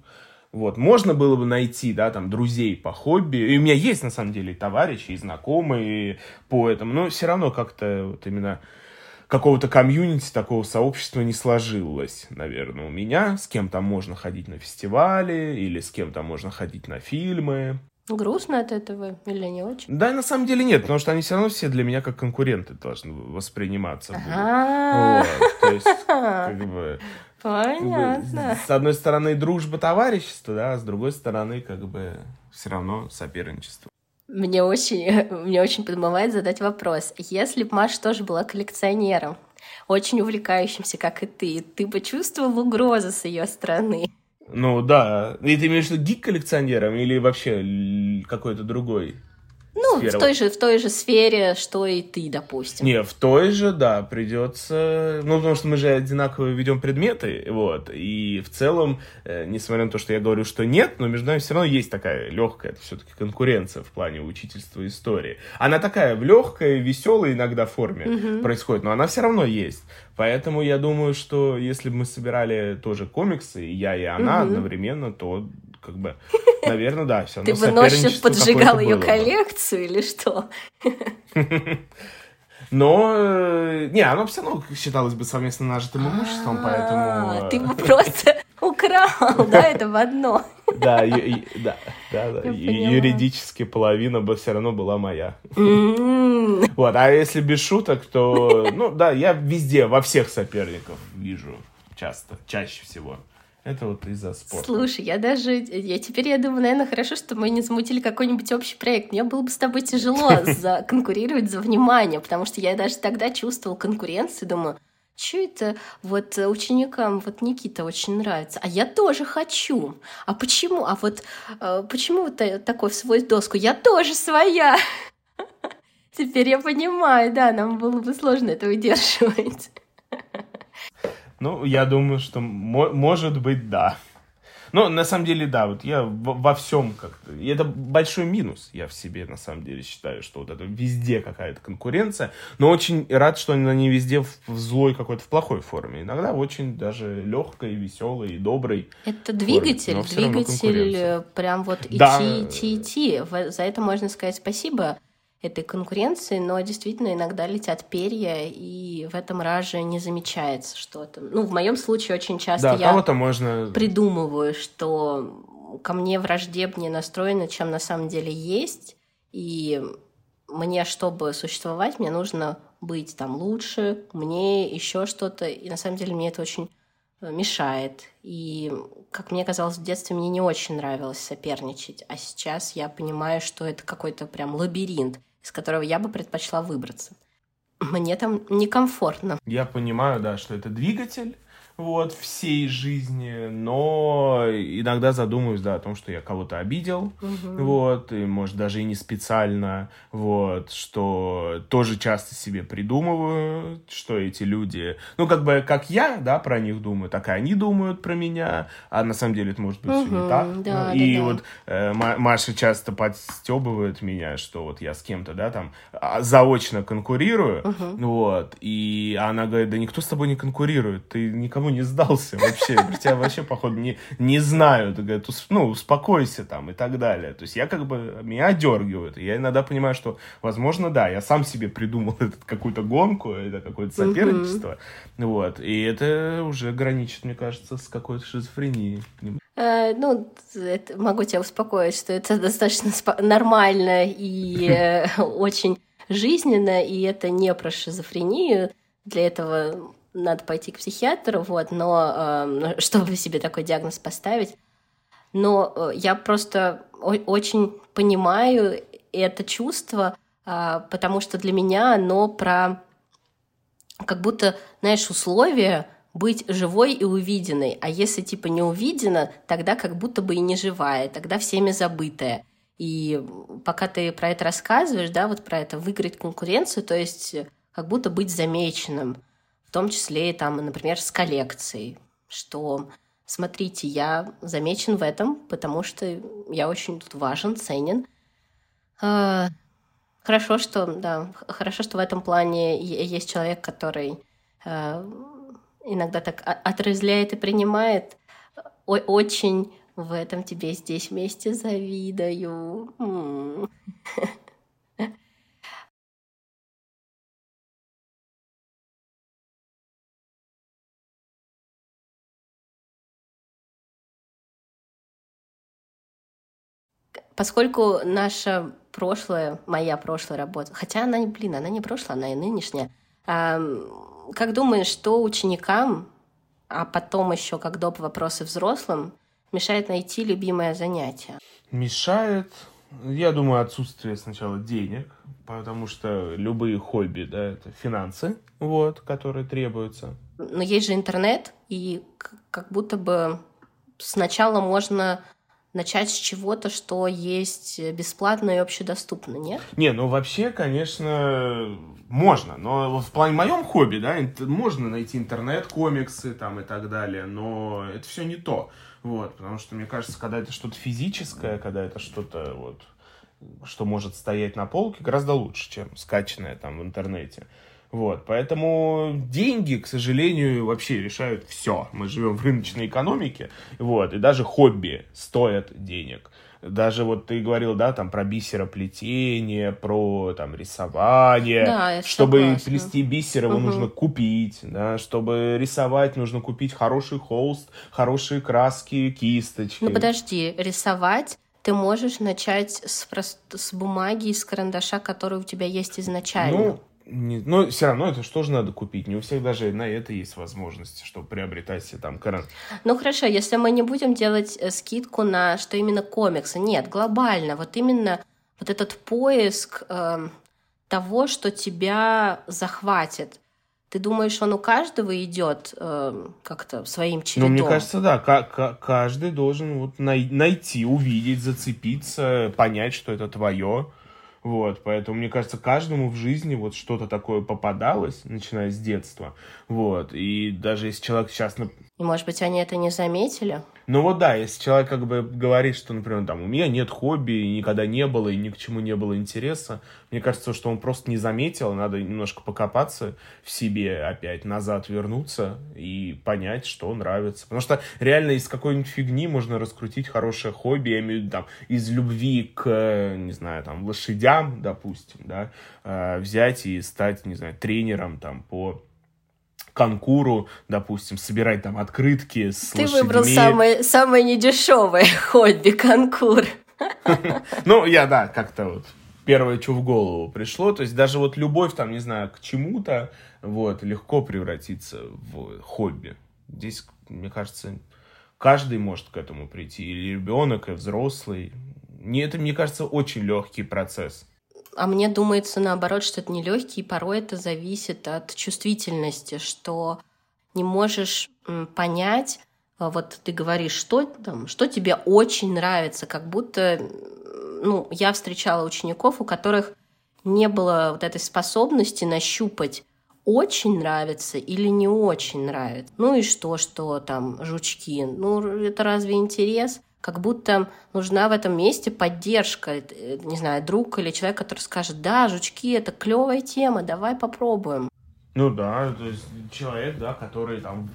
вот, можно было бы найти, да, там, друзей по хобби. И у меня есть, на самом деле, товарищи и знакомые по этому, но все равно как-то вот именно какого-то комьюнити, такого сообщества не сложилось, наверное, у меня. С кем там можно ходить на фестивали или с кем там можно ходить на фильмы. Грустно от этого или не очень? Да, на самом деле нет, потому что они все равно все для меня как конкуренты должны восприниматься. Вот, то есть, как бы... Понятно. С одной стороны, дружба, товарищество, да, а с другой стороны, как бы, все равно соперничество. Мне очень, мне очень подмывает задать вопрос. Если бы Маша тоже была коллекционером, очень увлекающимся, как и ты, ты бы чувствовал угрозу с ее стороны? Ну да. И ты имеешь в виду гик-коллекционером или вообще какой-то другой? Ну, сфера. в той, же, в той же сфере, что и ты, допустим. Не, в той же, да, придется... Ну, потому что мы же одинаково ведем предметы, вот. И в целом, э, несмотря на то, что я говорю, что нет, но между нами все равно есть такая легкая, это все-таки конкуренция в плане учительства истории. Она такая в легкой, веселой иногда форме угу. происходит, но она все равно есть. Поэтому я думаю, что если бы мы собирали тоже комиксы, и я, и она угу. одновременно, то как бы, наверное, да, все Ты бы ночью поджигал ее коллекцию или что? Но, э, не, оно все равно считалось бы совместно нажитым имуществом, а, поэтому... Ты бы просто украл, да, это в одно. Да, да, да, юридически половина бы все равно была моя. Вот, а если без шуток, то, ну, да, я везде, во всех соперников вижу часто, чаще всего. Это вот из-за спорта. Слушай, я даже... Я теперь, я думаю, наверное, хорошо, что мы не замутили какой-нибудь общий проект. Мне было бы с тобой тяжело за, конкурировать за внимание, потому что я даже тогда чувствовал конкуренцию, думаю, что это вот ученикам вот Никита очень нравится, а я тоже хочу. А почему? А вот э, почему вот такой в свою доску? Я тоже своя. Теперь я понимаю, да, нам было бы сложно это выдерживать. Ну, я думаю, что может быть, да. Но на самом деле, да, вот я во всем как-то... Это большой минус, я в себе на самом деле считаю, что вот это везде какая-то конкуренция. Но очень рад, что она не везде в, в злой какой-то, в плохой форме. Иногда очень даже легкой, веселой и доброй. Это двигатель, форме, двигатель прям вот идти, да. идти, идти. За это можно сказать спасибо этой конкуренции, но действительно иногда летят перья, и в этом раже не замечается что-то. Ну, в моем случае очень часто да, я можно... придумываю, что ко мне враждебнее настроено, чем на самом деле есть, и мне, чтобы существовать, мне нужно быть там лучше, мне еще что-то, и на самом деле мне это очень э, мешает. И, как мне казалось, в детстве мне не очень нравилось соперничать, а сейчас я понимаю, что это какой-то прям лабиринт из которого я бы предпочла выбраться. Мне там некомфортно. Я понимаю, да, что это двигатель, вот, всей жизни, но иногда задумываюсь, да, о том, что я кого-то обидел, угу. вот, и, может, даже и не специально, вот, что тоже часто себе придумываю, что эти люди, ну, как бы, как я, да, про них думаю, так и они думают про меня, а на самом деле это может быть угу, все не так. Да, ну, и да, вот э, Маша часто подстебывает меня, что вот я с кем-то, да, там, а, заочно конкурирую, угу. вот, и она говорит, да никто с тобой не конкурирует, ты никому не сдался вообще. Тебя вообще, походу, не, не знают. Говорят, ну, успокойся там и так далее. То есть я как бы, меня одергивают. И я иногда понимаю, что, возможно, да, я сам себе придумал этот, какую-то гонку, это какое-то соперничество. Mm-hmm. Вот. И это уже граничит, мне кажется, с какой-то шизофренией. Э, ну, это, могу тебя успокоить, что это достаточно нормально и э, очень жизненно, и это не про шизофрению. Для этого надо пойти к психиатру, вот, но э, чтобы себе такой диагноз поставить. Но э, я просто очень понимаю это чувство, э, потому что для меня оно про как будто, знаешь, условия быть живой и увиденной. А если типа не увидена, тогда как будто бы и не живая, тогда всеми забытая. И пока ты про это рассказываешь, да, вот про это выиграть конкуренцию, то есть как будто быть замеченным – в том числе и там, например, с коллекцией, что смотрите, я замечен в этом, потому что я очень тут важен, ценен. А, хорошо, что, да, хорошо, что в этом плане есть человек, который а, иногда так отрезляет и принимает. Очень в этом тебе здесь вместе завидую. Поскольку наша прошлая, моя прошлая работа, хотя она, блин, она не прошлая, она и нынешняя, а, как думаешь, что ученикам, а потом еще как доп. вопросы взрослым, мешает найти любимое занятие? Мешает, я думаю, отсутствие сначала денег, потому что любые хобби, да, это финансы, вот, которые требуются. Но есть же интернет, и как будто бы сначала можно начать с чего-то, что есть бесплатно и общедоступно, нет? Не, ну вообще, конечно, можно, но в плане моем хобби, да, можно найти интернет, комиксы там и так далее, но это все не то, вот, потому что мне кажется, когда это что-то физическое, когда это что-то вот, что может стоять на полке, гораздо лучше, чем скачанное там в интернете. Вот, поэтому деньги, к сожалению, вообще решают все. Мы живем в рыночной экономике, вот, и даже хобби стоят денег. Даже вот ты говорил, да, там про бисероплетение, про там рисование. Да, чтобы согласна. плести бисер, его угу. нужно купить, да, чтобы рисовать, нужно купить хороший холст, хорошие краски, кисточки. Ну подожди, рисовать ты можешь начать с, прост... с бумаги, с карандаша, который у тебя есть изначально. Ну, Не, но все равно это что же надо купить? Не у всех даже на это есть возможности, чтобы приобретать себе там каран. Ну хорошо, если мы не будем делать э, скидку на что именно комиксы, нет, глобально, вот именно вот этот поиск э, того, что тебя захватит. Ты думаешь, он у каждого идет э, как-то своим чередом? Ну, мне кажется, да. К- каждый должен вот най- найти, увидеть, зацепиться, понять, что это твое. Вот, поэтому, мне кажется, каждому в жизни вот что-то такое попадалось, начиная с детства. Вот, и даже если человек сейчас... И, может быть, они это не заметили? Ну вот да, если человек как бы говорит, что, например, там, у меня нет хобби, никогда не было, и ни к чему не было интереса, мне кажется, что он просто не заметил, надо немножко покопаться в себе опять, назад вернуться и понять, что нравится. Потому что реально из какой-нибудь фигни можно раскрутить хорошее хобби, я имею в виду, там, из любви к, не знаю, там, лошадям, допустим, да, э, взять и стать, не знаю, тренером, там, по конкуру, допустим, собирать там открытки с Ты лошадьми. выбрал самое, самое недешевое хобби, конкур. Ну, я, да, как-то вот первое, что в голову пришло. То есть даже вот любовь, там, не знаю, к чему-то, вот, легко превратиться в хобби. Здесь, мне кажется, каждый может к этому прийти. И ребенок, и взрослый. Не, это, мне кажется, очень легкий процесс. А мне думается, наоборот, что это нелегкий, и порой это зависит от чувствительности, что не можешь понять, а, вот ты говоришь, что там, что тебе очень нравится, как будто, ну, я встречала учеников, у которых не было вот этой способности нащупать, очень нравится или не очень нравится. Ну и что, что там жучки? Ну, это разве интерес? Как будто нужна в этом месте поддержка, э, не знаю, друг или человек, который скажет, да, жучки, это клевая тема, давай попробуем. Ну да, то есть человек, да, который там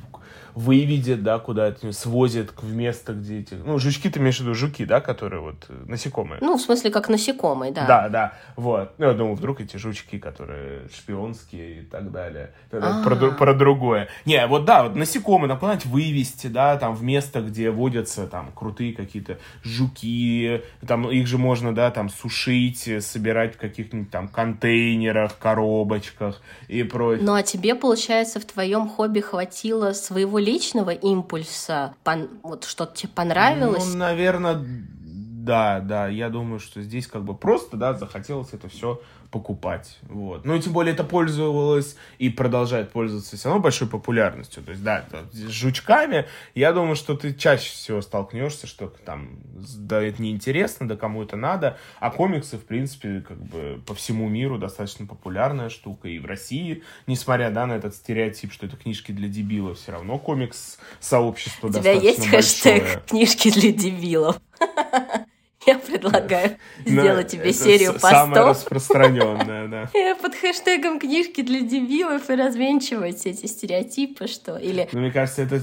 выведет, да, куда это свозит в место, где эти... Ну, жучки ты имеешь в виду жуки, да, которые вот э, насекомые? Ну, в смысле, как насекомые, да. Да, да, вот. Ну, я думаю, вдруг эти жучки, которые шпионские и так далее. Это про, про другое. Не, вот да, вот насекомые, там куда-нибудь вывести, да, там в место, где водятся там крутые какие-то жуки, там их же можно, да, там сушить, собирать в каких-нибудь там контейнерах, коробочках и прочее. Ну, а тебе, получается, в твоем хобби хватило своего личного импульса, пон... вот что-то тебе понравилось? Ну, наверное, да, да. Я думаю, что здесь как бы просто, да, захотелось это все покупать. Вот. Ну, и тем более это пользовалось и продолжает пользоваться все равно большой популярностью. То есть, да, с жучками, я думаю, что ты чаще всего столкнешься, что там, да, это неинтересно, да кому это надо. А комиксы, в принципе, как бы по всему миру достаточно популярная штука. И в России, несмотря, да, на этот стереотип, что это книжки для дебилов, все равно комикс сообщество достаточно большое. У тебя есть хэштег «Книжки для дебилов»? Я предлагаю сделать тебе серию постов. Самое распространенное, да. Под хэштегом книжки для дебилов и развенчивать эти стереотипы, что или. Ну, мне кажется, это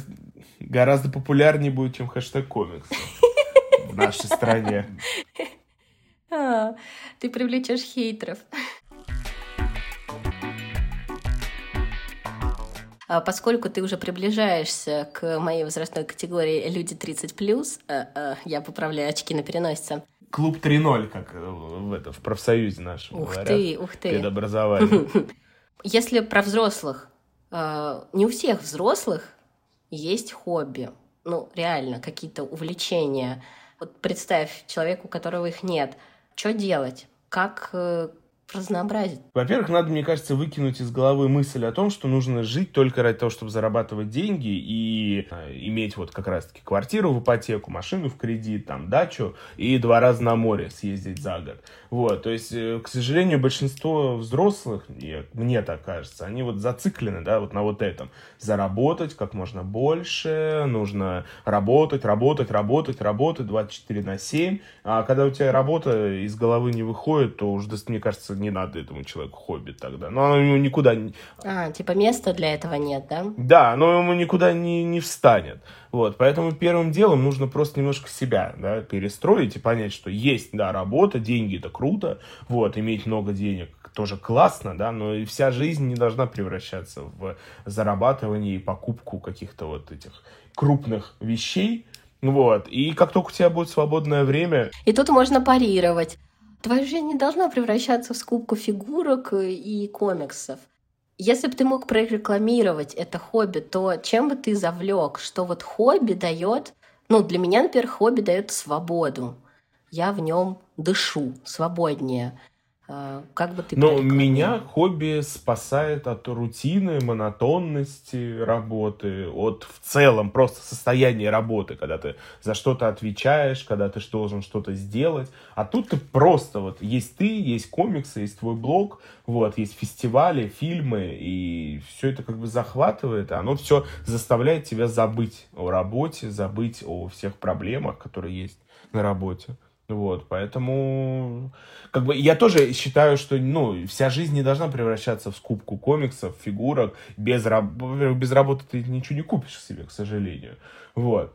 гораздо популярнее будет, чем хэштег комикс в нашей стране. А, ты привлечешь хейтеров. Поскольку ты уже приближаешься к моей возрастной категории люди 30 плюс, э, э, я поправляю очки на переносице. Клуб 3.0, как в, это, в профсоюзе нашем ух говорят. Ты, ух ты, Педобразование. Если про взрослых, э, не у всех взрослых есть хобби. Ну, реально, какие-то увлечения. Вот представь человеку, у которого их нет. Что делать? Как разнообразить? Во-первых, надо, мне кажется, выкинуть из головы мысль о том, что нужно жить только ради того, чтобы зарабатывать деньги и э, иметь вот как раз-таки квартиру в ипотеку, машину в кредит, там, дачу и два раза на море съездить за год. Вот, то есть, э, к сожалению, большинство взрослых, мне так кажется, они вот зациклены, да, вот на вот этом. Заработать как можно больше, нужно работать, работать, работать, работать 24 на 7. А когда у тебя работа из головы не выходит, то уже, мне кажется, не надо этому человеку хобби тогда. Но оно ему никуда не... А, типа места для этого нет, да? Да, но ему никуда не, не встанет. Вот, поэтому первым делом нужно просто немножко себя, да, перестроить и понять, что есть, да, работа, деньги это круто, вот, иметь много денег тоже классно, да, но и вся жизнь не должна превращаться в зарабатывание и покупку каких-то вот этих крупных вещей, вот, и как только у тебя будет свободное время... И тут можно парировать Твоя жизнь не должна превращаться в скупку фигурок и комиксов. Если бы ты мог прорекламировать это хобби, то чем бы ты завлек, что вот хобби дает, ну, для меня, например, хобби дает свободу. Я в нем дышу свободнее. А, как бы ты Но меня хобби спасает от рутины, монотонности работы, от в целом просто состояния работы, когда ты за что-то отвечаешь, когда ты должен что-то сделать. А тут ты просто вот есть ты, есть комиксы, есть твой блог, вот, есть фестивали, фильмы, и все это как бы захватывает, оно все заставляет тебя забыть о работе, забыть о всех проблемах, которые есть на работе. Вот, поэтому, как бы, я тоже считаю, что, ну, вся жизнь не должна превращаться в скупку комиксов, фигурок. Без, раб... без работы ты ничего не купишь себе, к сожалению. Вот.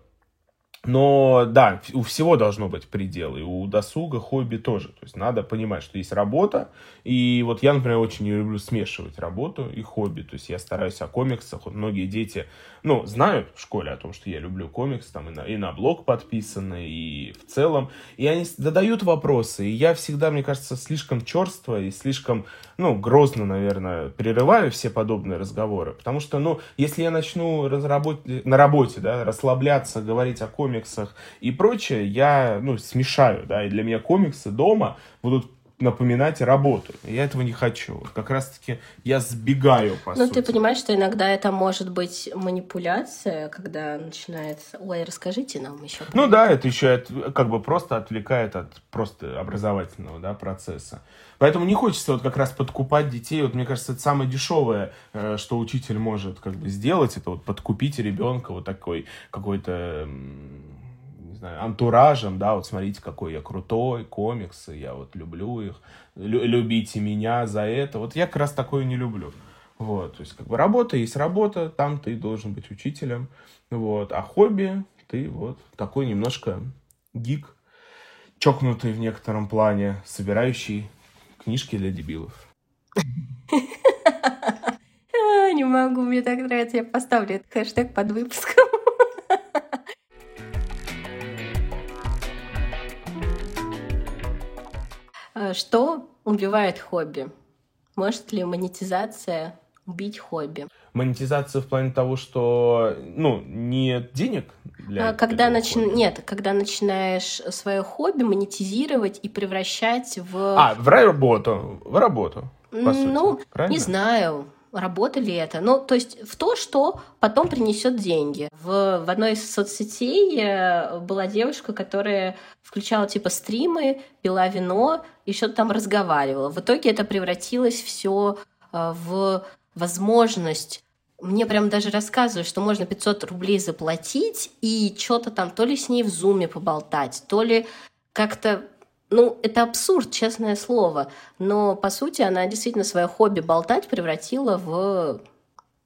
Но да, у всего должно быть предел, и у досуга, хобби тоже. То есть надо понимать, что есть работа, и вот я, например, очень не люблю смешивать работу и хобби. То есть я стараюсь о комиксах, вот многие дети, ну, знают в школе о том, что я люблю комикс, там и на, и на блог подписаны, и в целом, и они задают вопросы, и я всегда, мне кажется, слишком черство и слишком, ну, грозно, наверное, прерываю все подобные разговоры, потому что, ну, если я начну разработ... на работе, да, расслабляться, говорить о комиксах, и прочее, я, ну, смешаю, да, и для меня комиксы дома будут напоминать работу. Я этого не хочу. Как раз-таки я сбегаю, по Но сути. ты понимаешь, что иногда это может быть манипуляция, когда начинается... Ой, расскажите нам еще. Ну да, это еще как бы просто отвлекает от просто образовательного да, процесса. Поэтому не хочется вот как раз подкупать детей. Вот мне кажется, это самое дешевое, э, что учитель может как бы сделать, это вот подкупить ребенка вот такой какой-то не знаю, антуражем, да, вот смотрите, какой я крутой, комиксы, я вот люблю их, лю- любите меня за это. Вот я как раз такое не люблю. Вот, то есть как бы работа есть работа, там ты должен быть учителем, вот, а хобби ты вот такой немножко гик, чокнутый в некотором плане, собирающий книжки для дебилов. Не могу, мне так нравится, я поставлю этот хэштег под выпуском. Что убивает хобби? Может ли монетизация убить хобби? Монетизация в плане того, что ну нет денег для а, когда начи... нет, когда начинаешь свое хобби монетизировать и превращать в а в работу, в работу. Сути. Ну, Правильно? не знаю работа ли это. Ну, то есть в то, что потом принесет деньги. В, в одной из соцсетей э, была девушка, которая включала типа стримы, пила вино и что-то там разговаривала. В итоге это превратилось все э, в возможность мне прям даже рассказывают, что можно 500 рублей заплатить и что-то там то ли с ней в зуме поболтать, то ли как-то ну, это абсурд, честное слово. Но, по сути, она действительно свое хобби болтать превратила в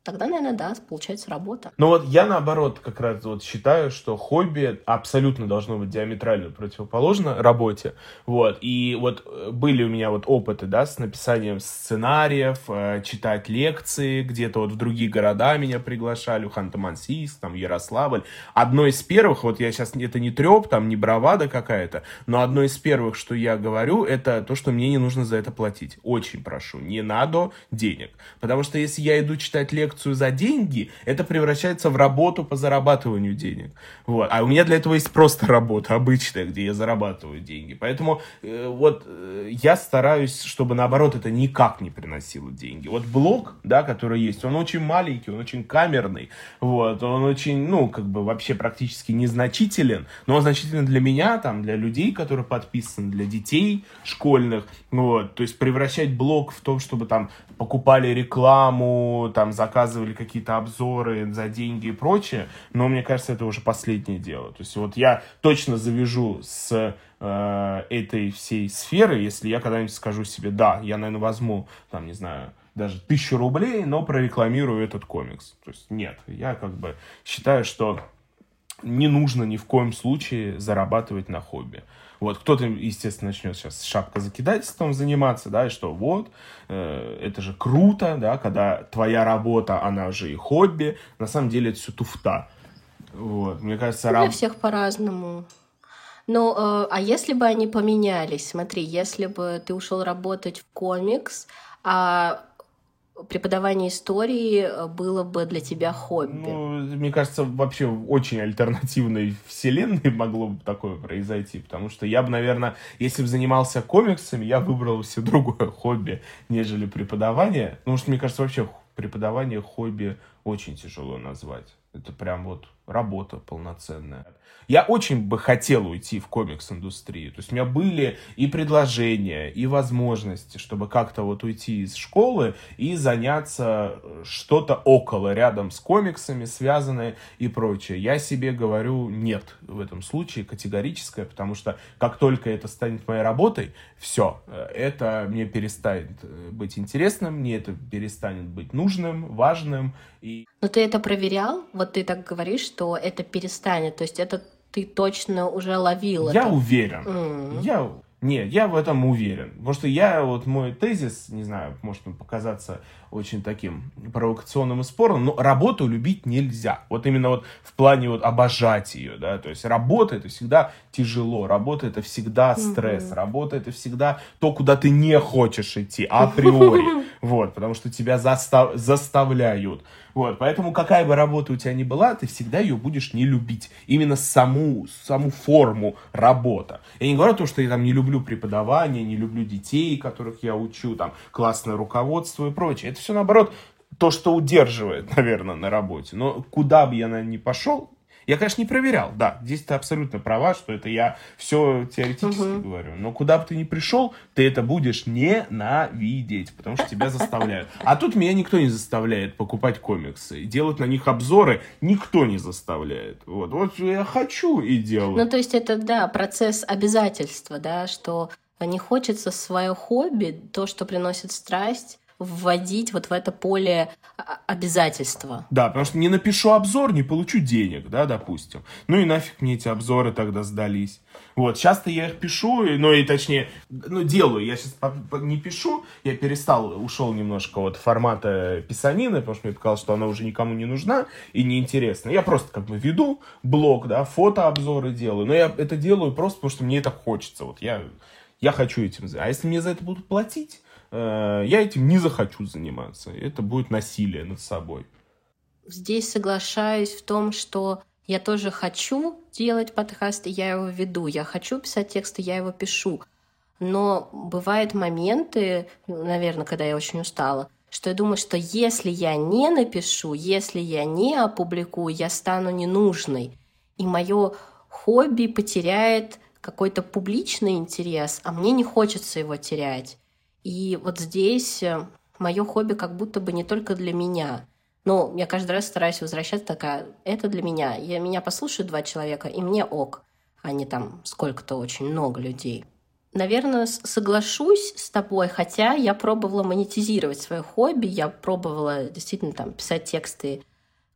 Тогда, наверное, да, получается работа. Ну вот я наоборот как раз вот считаю, что хобби абсолютно должно быть диаметрально противоположно работе. Вот. И вот э, были у меня вот опыты, да, с написанием сценариев, э, читать лекции, где-то вот в другие города меня приглашали, в Ханты-Мансийск, там, Ярославль. Одно из первых, вот я сейчас, это не треп, там, не бравада какая-то, но одно из первых, что я говорю, это то, что мне не нужно за это платить. Очень прошу, не надо денег. Потому что если я иду читать лекции лекцию за деньги, это превращается в работу по зарабатыванию денег. Вот. А у меня для этого есть просто работа обычная, где я зарабатываю деньги. Поэтому э, вот э, я стараюсь, чтобы наоборот это никак не приносило деньги. Вот блог, да, который есть, он очень маленький, он очень камерный, вот, он очень, ну, как бы вообще практически незначителен, но он значителен для меня, там, для людей, которые подписаны, для детей школьных, вот, то есть превращать блог в том, чтобы там покупали рекламу, там, заказывали показывали какие-то обзоры за деньги и прочее, но мне кажется, это уже последнее дело. То есть вот я точно завяжу с э, этой всей сферы, если я когда-нибудь скажу себе, да, я, наверное, возьму, там, не знаю, даже тысячу рублей, но прорекламирую этот комикс. То есть нет, я как бы считаю, что не нужно ни в коем случае зарабатывать на хобби. Вот кто-то, естественно, начнет сейчас шапкозакидательством заниматься, да, и что вот, э, это же круто, да, когда твоя работа, она же и хобби. На самом деле это все туфта. Вот, мне кажется, Для раб... всех по-разному. Ну, э, а если бы они поменялись? Смотри, если бы ты ушел работать в комикс, а преподавание истории э, было бы для тебя хобби? Ну, мне кажется, вообще в очень альтернативной вселенной могло бы такое произойти, потому что я бы, наверное, если бы занимался комиксами, я выбрал все другое хобби, нежели преподавание. Потому что, мне кажется, вообще преподавание хобби очень тяжело назвать. Это прям вот работа полноценная. Я очень бы хотел уйти в комикс-индустрию. То есть у меня были и предложения, и возможности, чтобы как-то вот уйти из школы и заняться э, что-то около, рядом с комиксами, связанное и прочее. Я себе говорю нет в этом случае, категорическое, потому что как только это станет моей работой, все, э, это мне перестанет э, быть интересным, мне это перестанет быть нужным, важным. И... Но ты это проверял? Вот ты так говоришь, что это перестанет. То есть это ты точно уже ловил Я это? уверен. Mm. Я не, я в этом уверен. Потому что я, вот мой тезис, не знаю, может показаться очень таким провокационным и спорным, но работу любить нельзя. Вот именно вот в плане вот обожать ее, да, то есть работа это всегда тяжело, работа это всегда стресс, mm-hmm. работа это всегда то, куда ты не хочешь идти априори, вот, потому что тебя застав, заставляют. Вот, поэтому какая бы работа у тебя ни была, ты всегда ее будешь не любить. Именно саму, саму форму работа. Я не говорю то, что я там не люблю преподавание, не люблю детей, которых я учу, там, классное руководство и прочее. Это все наоборот то, что удерживает, наверное, на работе. Но куда бы я, наверное, ни пошел, я, конечно, не проверял, да, здесь ты абсолютно права, что это я все теоретически угу. говорю. Но куда бы ты ни пришел, ты это будешь ненавидеть, потому что тебя заставляют. А тут меня никто не заставляет покупать комиксы. Делать на них обзоры никто не заставляет. Вот, вот я хочу и делаю. Ну, то есть это, да, процесс обязательства, да, что не хочется свое хобби, то, что приносит страсть, вводить вот в это поле а, обязательства. Да, потому что не напишу обзор, не получу денег, да, допустим. Ну и нафиг мне эти обзоры тогда сдались. Вот, часто я их пишу, ну и точнее, ну делаю, я сейчас не пишу, я перестал, ушел немножко от формата писанины, потому что мне показалось, что она уже никому не нужна и неинтересна. Я просто как бы веду блог, да, фотообзоры делаю, но я это делаю просто потому, что мне это хочется, вот я, я хочу этим, а если мне за это будут платить, Э, я этим не захочу заниматься. Это будет насилие над собой. Здесь соглашаюсь в том, что я тоже хочу делать подкаст, я его веду. Я хочу писать тексты, я его пишу. Но бывают моменты, наверное, когда я очень устала, что я думаю, что если я не напишу, если я не опубликую, я стану ненужной. И мое хобби потеряет какой-то публичный интерес, а мне не хочется его терять. И вот здесь э, мое хобби как будто бы не только для меня. Но я каждый раз стараюсь возвращаться такая, это для меня. Я, меня послушают два человека, и мне ок, а не там сколько-то очень много людей. Наверное, соглашусь с тобой, хотя я пробовала монетизировать свое хобби, я пробовала действительно там писать тексты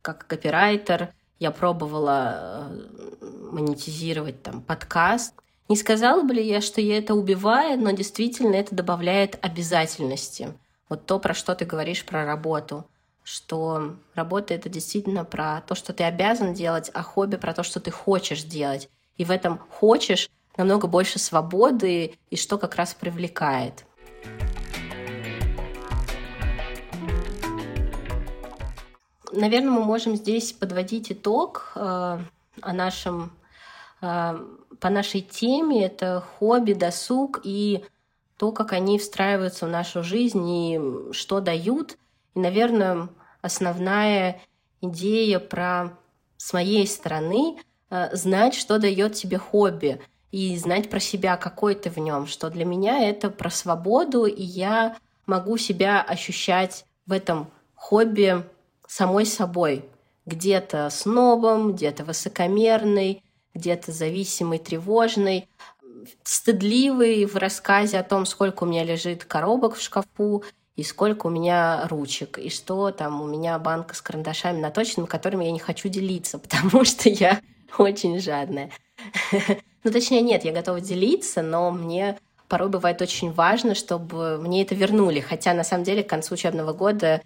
как копирайтер, я пробовала э, монетизировать там подкаст. Не сказала бы ли я, что я это убиваю, но действительно это добавляет обязательности. Вот то, про что ты говоришь про работу что работа это действительно про то, что ты обязан делать, а хобби про то, что ты хочешь делать. И в этом хочешь намного больше свободы и что как раз привлекает. Наверное, мы можем здесь подводить итог э, о нашем по нашей теме это хобби, досуг и то, как они встраиваются в нашу жизнь и что дают. И, наверное, основная идея про с моей стороны э, знать, что дает тебе хобби, и знать про себя, какой ты в нем, что для меня это про свободу, и я могу себя ощущать в этом хобби самой собой. Где-то снобом, где-то высокомерной, где-то зависимый, тревожный, стыдливый в рассказе о том, сколько у меня лежит коробок в шкафу, и сколько у меня ручек, и что там у меня банка с карандашами наточенными, которыми я не хочу делиться, потому что я очень жадная. Ну, точнее, нет, я готова делиться, но мне порой бывает очень важно, чтобы мне это вернули. Хотя, на самом деле, к концу учебного года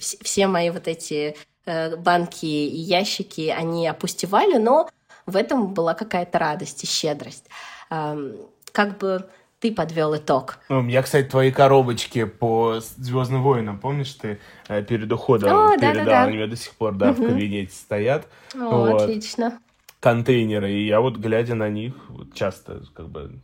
все мои вот эти э, банки и ящики, они опустевали, но в этом была какая-то радость и щедрость. Как бы ты подвел итог. Ну, я, кстати, твои коробочки по Звездным войнам, помнишь, ты э, перед уходом О, передал, да, да, да. они у меня до сих пор, да, Мгм. в кабинете стоят. О, Вот. отлично. Контейнеры, и я вот, глядя на них, вот часто как бы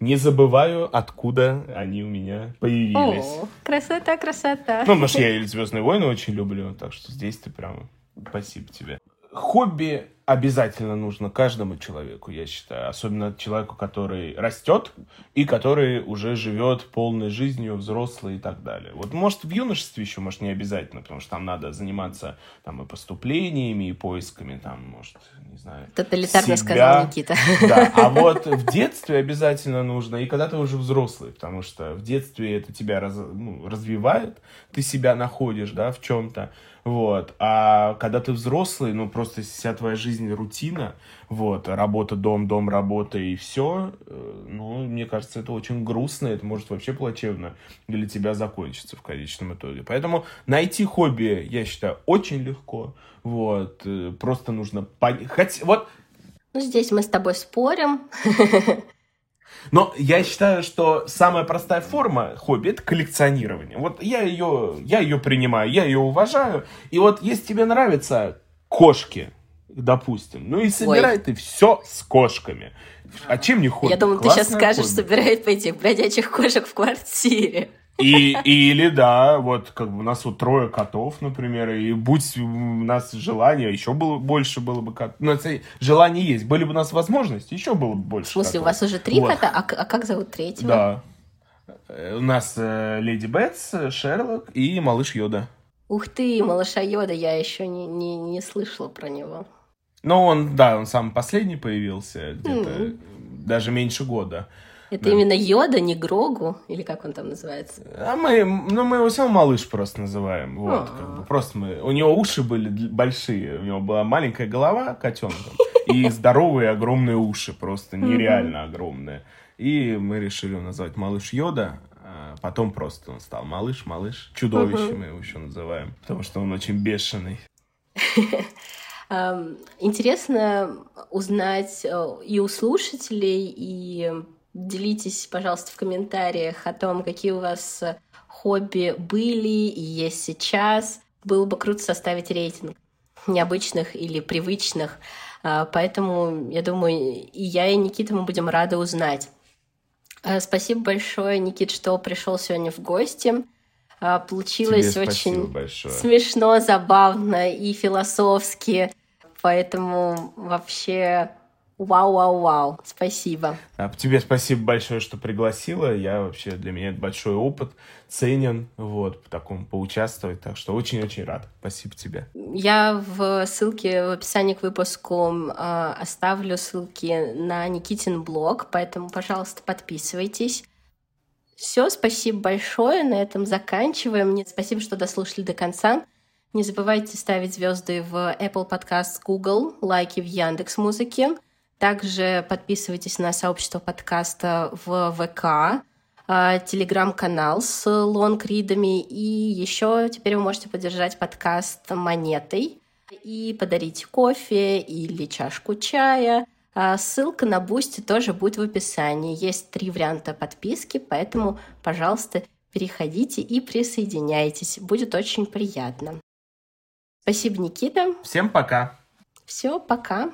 не забываю, откуда они у меня появились. О, красота, красота. Ну, потому что я Звездные войны очень люблю, так что здесь ты прям спасибо тебе. Хобби обязательно нужно каждому человеку, я считаю. Особенно человеку, который растет и который уже живет полной жизнью, взрослый и так далее. Вот, может, в юношестве еще, может, не обязательно, потому что там надо заниматься там и поступлениями, и поисками, там, может, не знаю, Тоталитарно себя. сказал Никита. да, а вот в детстве обязательно нужно, и когда ты уже взрослый, потому что в детстве это тебя раз- ну, развивает, ты себя находишь, да, в чем-то, вот, а когда ты взрослый, ну, просто вся твоя жизнь рутина, вот, работа, дом, дом, работа и все, ну, мне кажется, это очень грустно, это может вообще плачевно для тебя закончиться в конечном итоге. Поэтому найти хобби, я считаю, очень легко, вот, э, просто нужно понять, хоть, вот, Ну, здесь мы с тобой спорим. но я считаю, что самая простая форма хобби это коллекционирование. Вот я ее, я ее принимаю, я ее уважаю. И вот если тебе нравятся кошки, допустим, ну и собирай ты все с кошками. А чем не хобби? Я думаю, ты сейчас скажешь, хобби. собирает по этих бродячих кошек в квартире. И, или да, вот как бы у нас вот трое котов, например, и будь у нас желание, еще было больше было бы котов. Ну, это желание есть. Были бы у нас возможности, еще было бы больше В смысле, у котов. вас уже три Вот. кота? А, а как зовут третьего? Да. Э, У нас э, Леди Бетс, Шерлок и малыш Йода. Ух ты, малыша Йода, я еще не, не, не слышала про него. Ну, он, да, он самый последний появился, где-то Мгм. даже меньше года. Это Да. именно Йода, не Грогу? Или как он там называется? А мы, ну, мы его все равно малыш просто называем. Вот, А. как бы, просто мы... У него уши были большие, у него была маленькая голова котенка и здоровые огромные уши, просто нереально огромные. И мы решили его назвать малыш Йода, а потом просто он стал малыш, малыш, чудовище мы его еще называем, потому что он очень бешеный. Интересно узнать э, и у слушателей, и делитесь, пожалуйста, в комментариях о том, какие у вас э, хобби были и есть сейчас. Было бы круто составить рейтинг необычных или привычных. А, Поэтому, я думаю, и я, и Никита мы будем рады узнать. А, Спасибо большое, Никит, что пришел сегодня в гости. А, Получилось Тебе очень большое. смешно, забавно и философски. Поэтому вообще вау-вау-вау. Спасибо. А, Тебе спасибо большое, что пригласила. Я вообще, для меня это большой опыт, ценен, вот, по такому поучаствовать. Так что очень-очень рад. Спасибо тебе. Я в ссылке в описании к выпуску э, оставлю ссылки на Никитин блог, поэтому, пожалуйста, подписывайтесь. Все, спасибо большое. На этом заканчиваем. Нет, спасибо, что дослушали до конца. Не забывайте ставить звезды в Apple Podcast, Google, лайки в Яндекс Музыке. Также подписывайтесь на сообщество подкаста в ВК, а, телеграм-канал с лонгридами. И еще теперь вы можете поддержать подкаст монетой и подарить кофе или чашку чая. А Ссылка на Boosty тоже будет в описании. Есть три варианта подписки, поэтому, пожалуйста, переходите и присоединяйтесь. Будет очень приятно. Спасибо, Никита. Всем пока. Все, пока.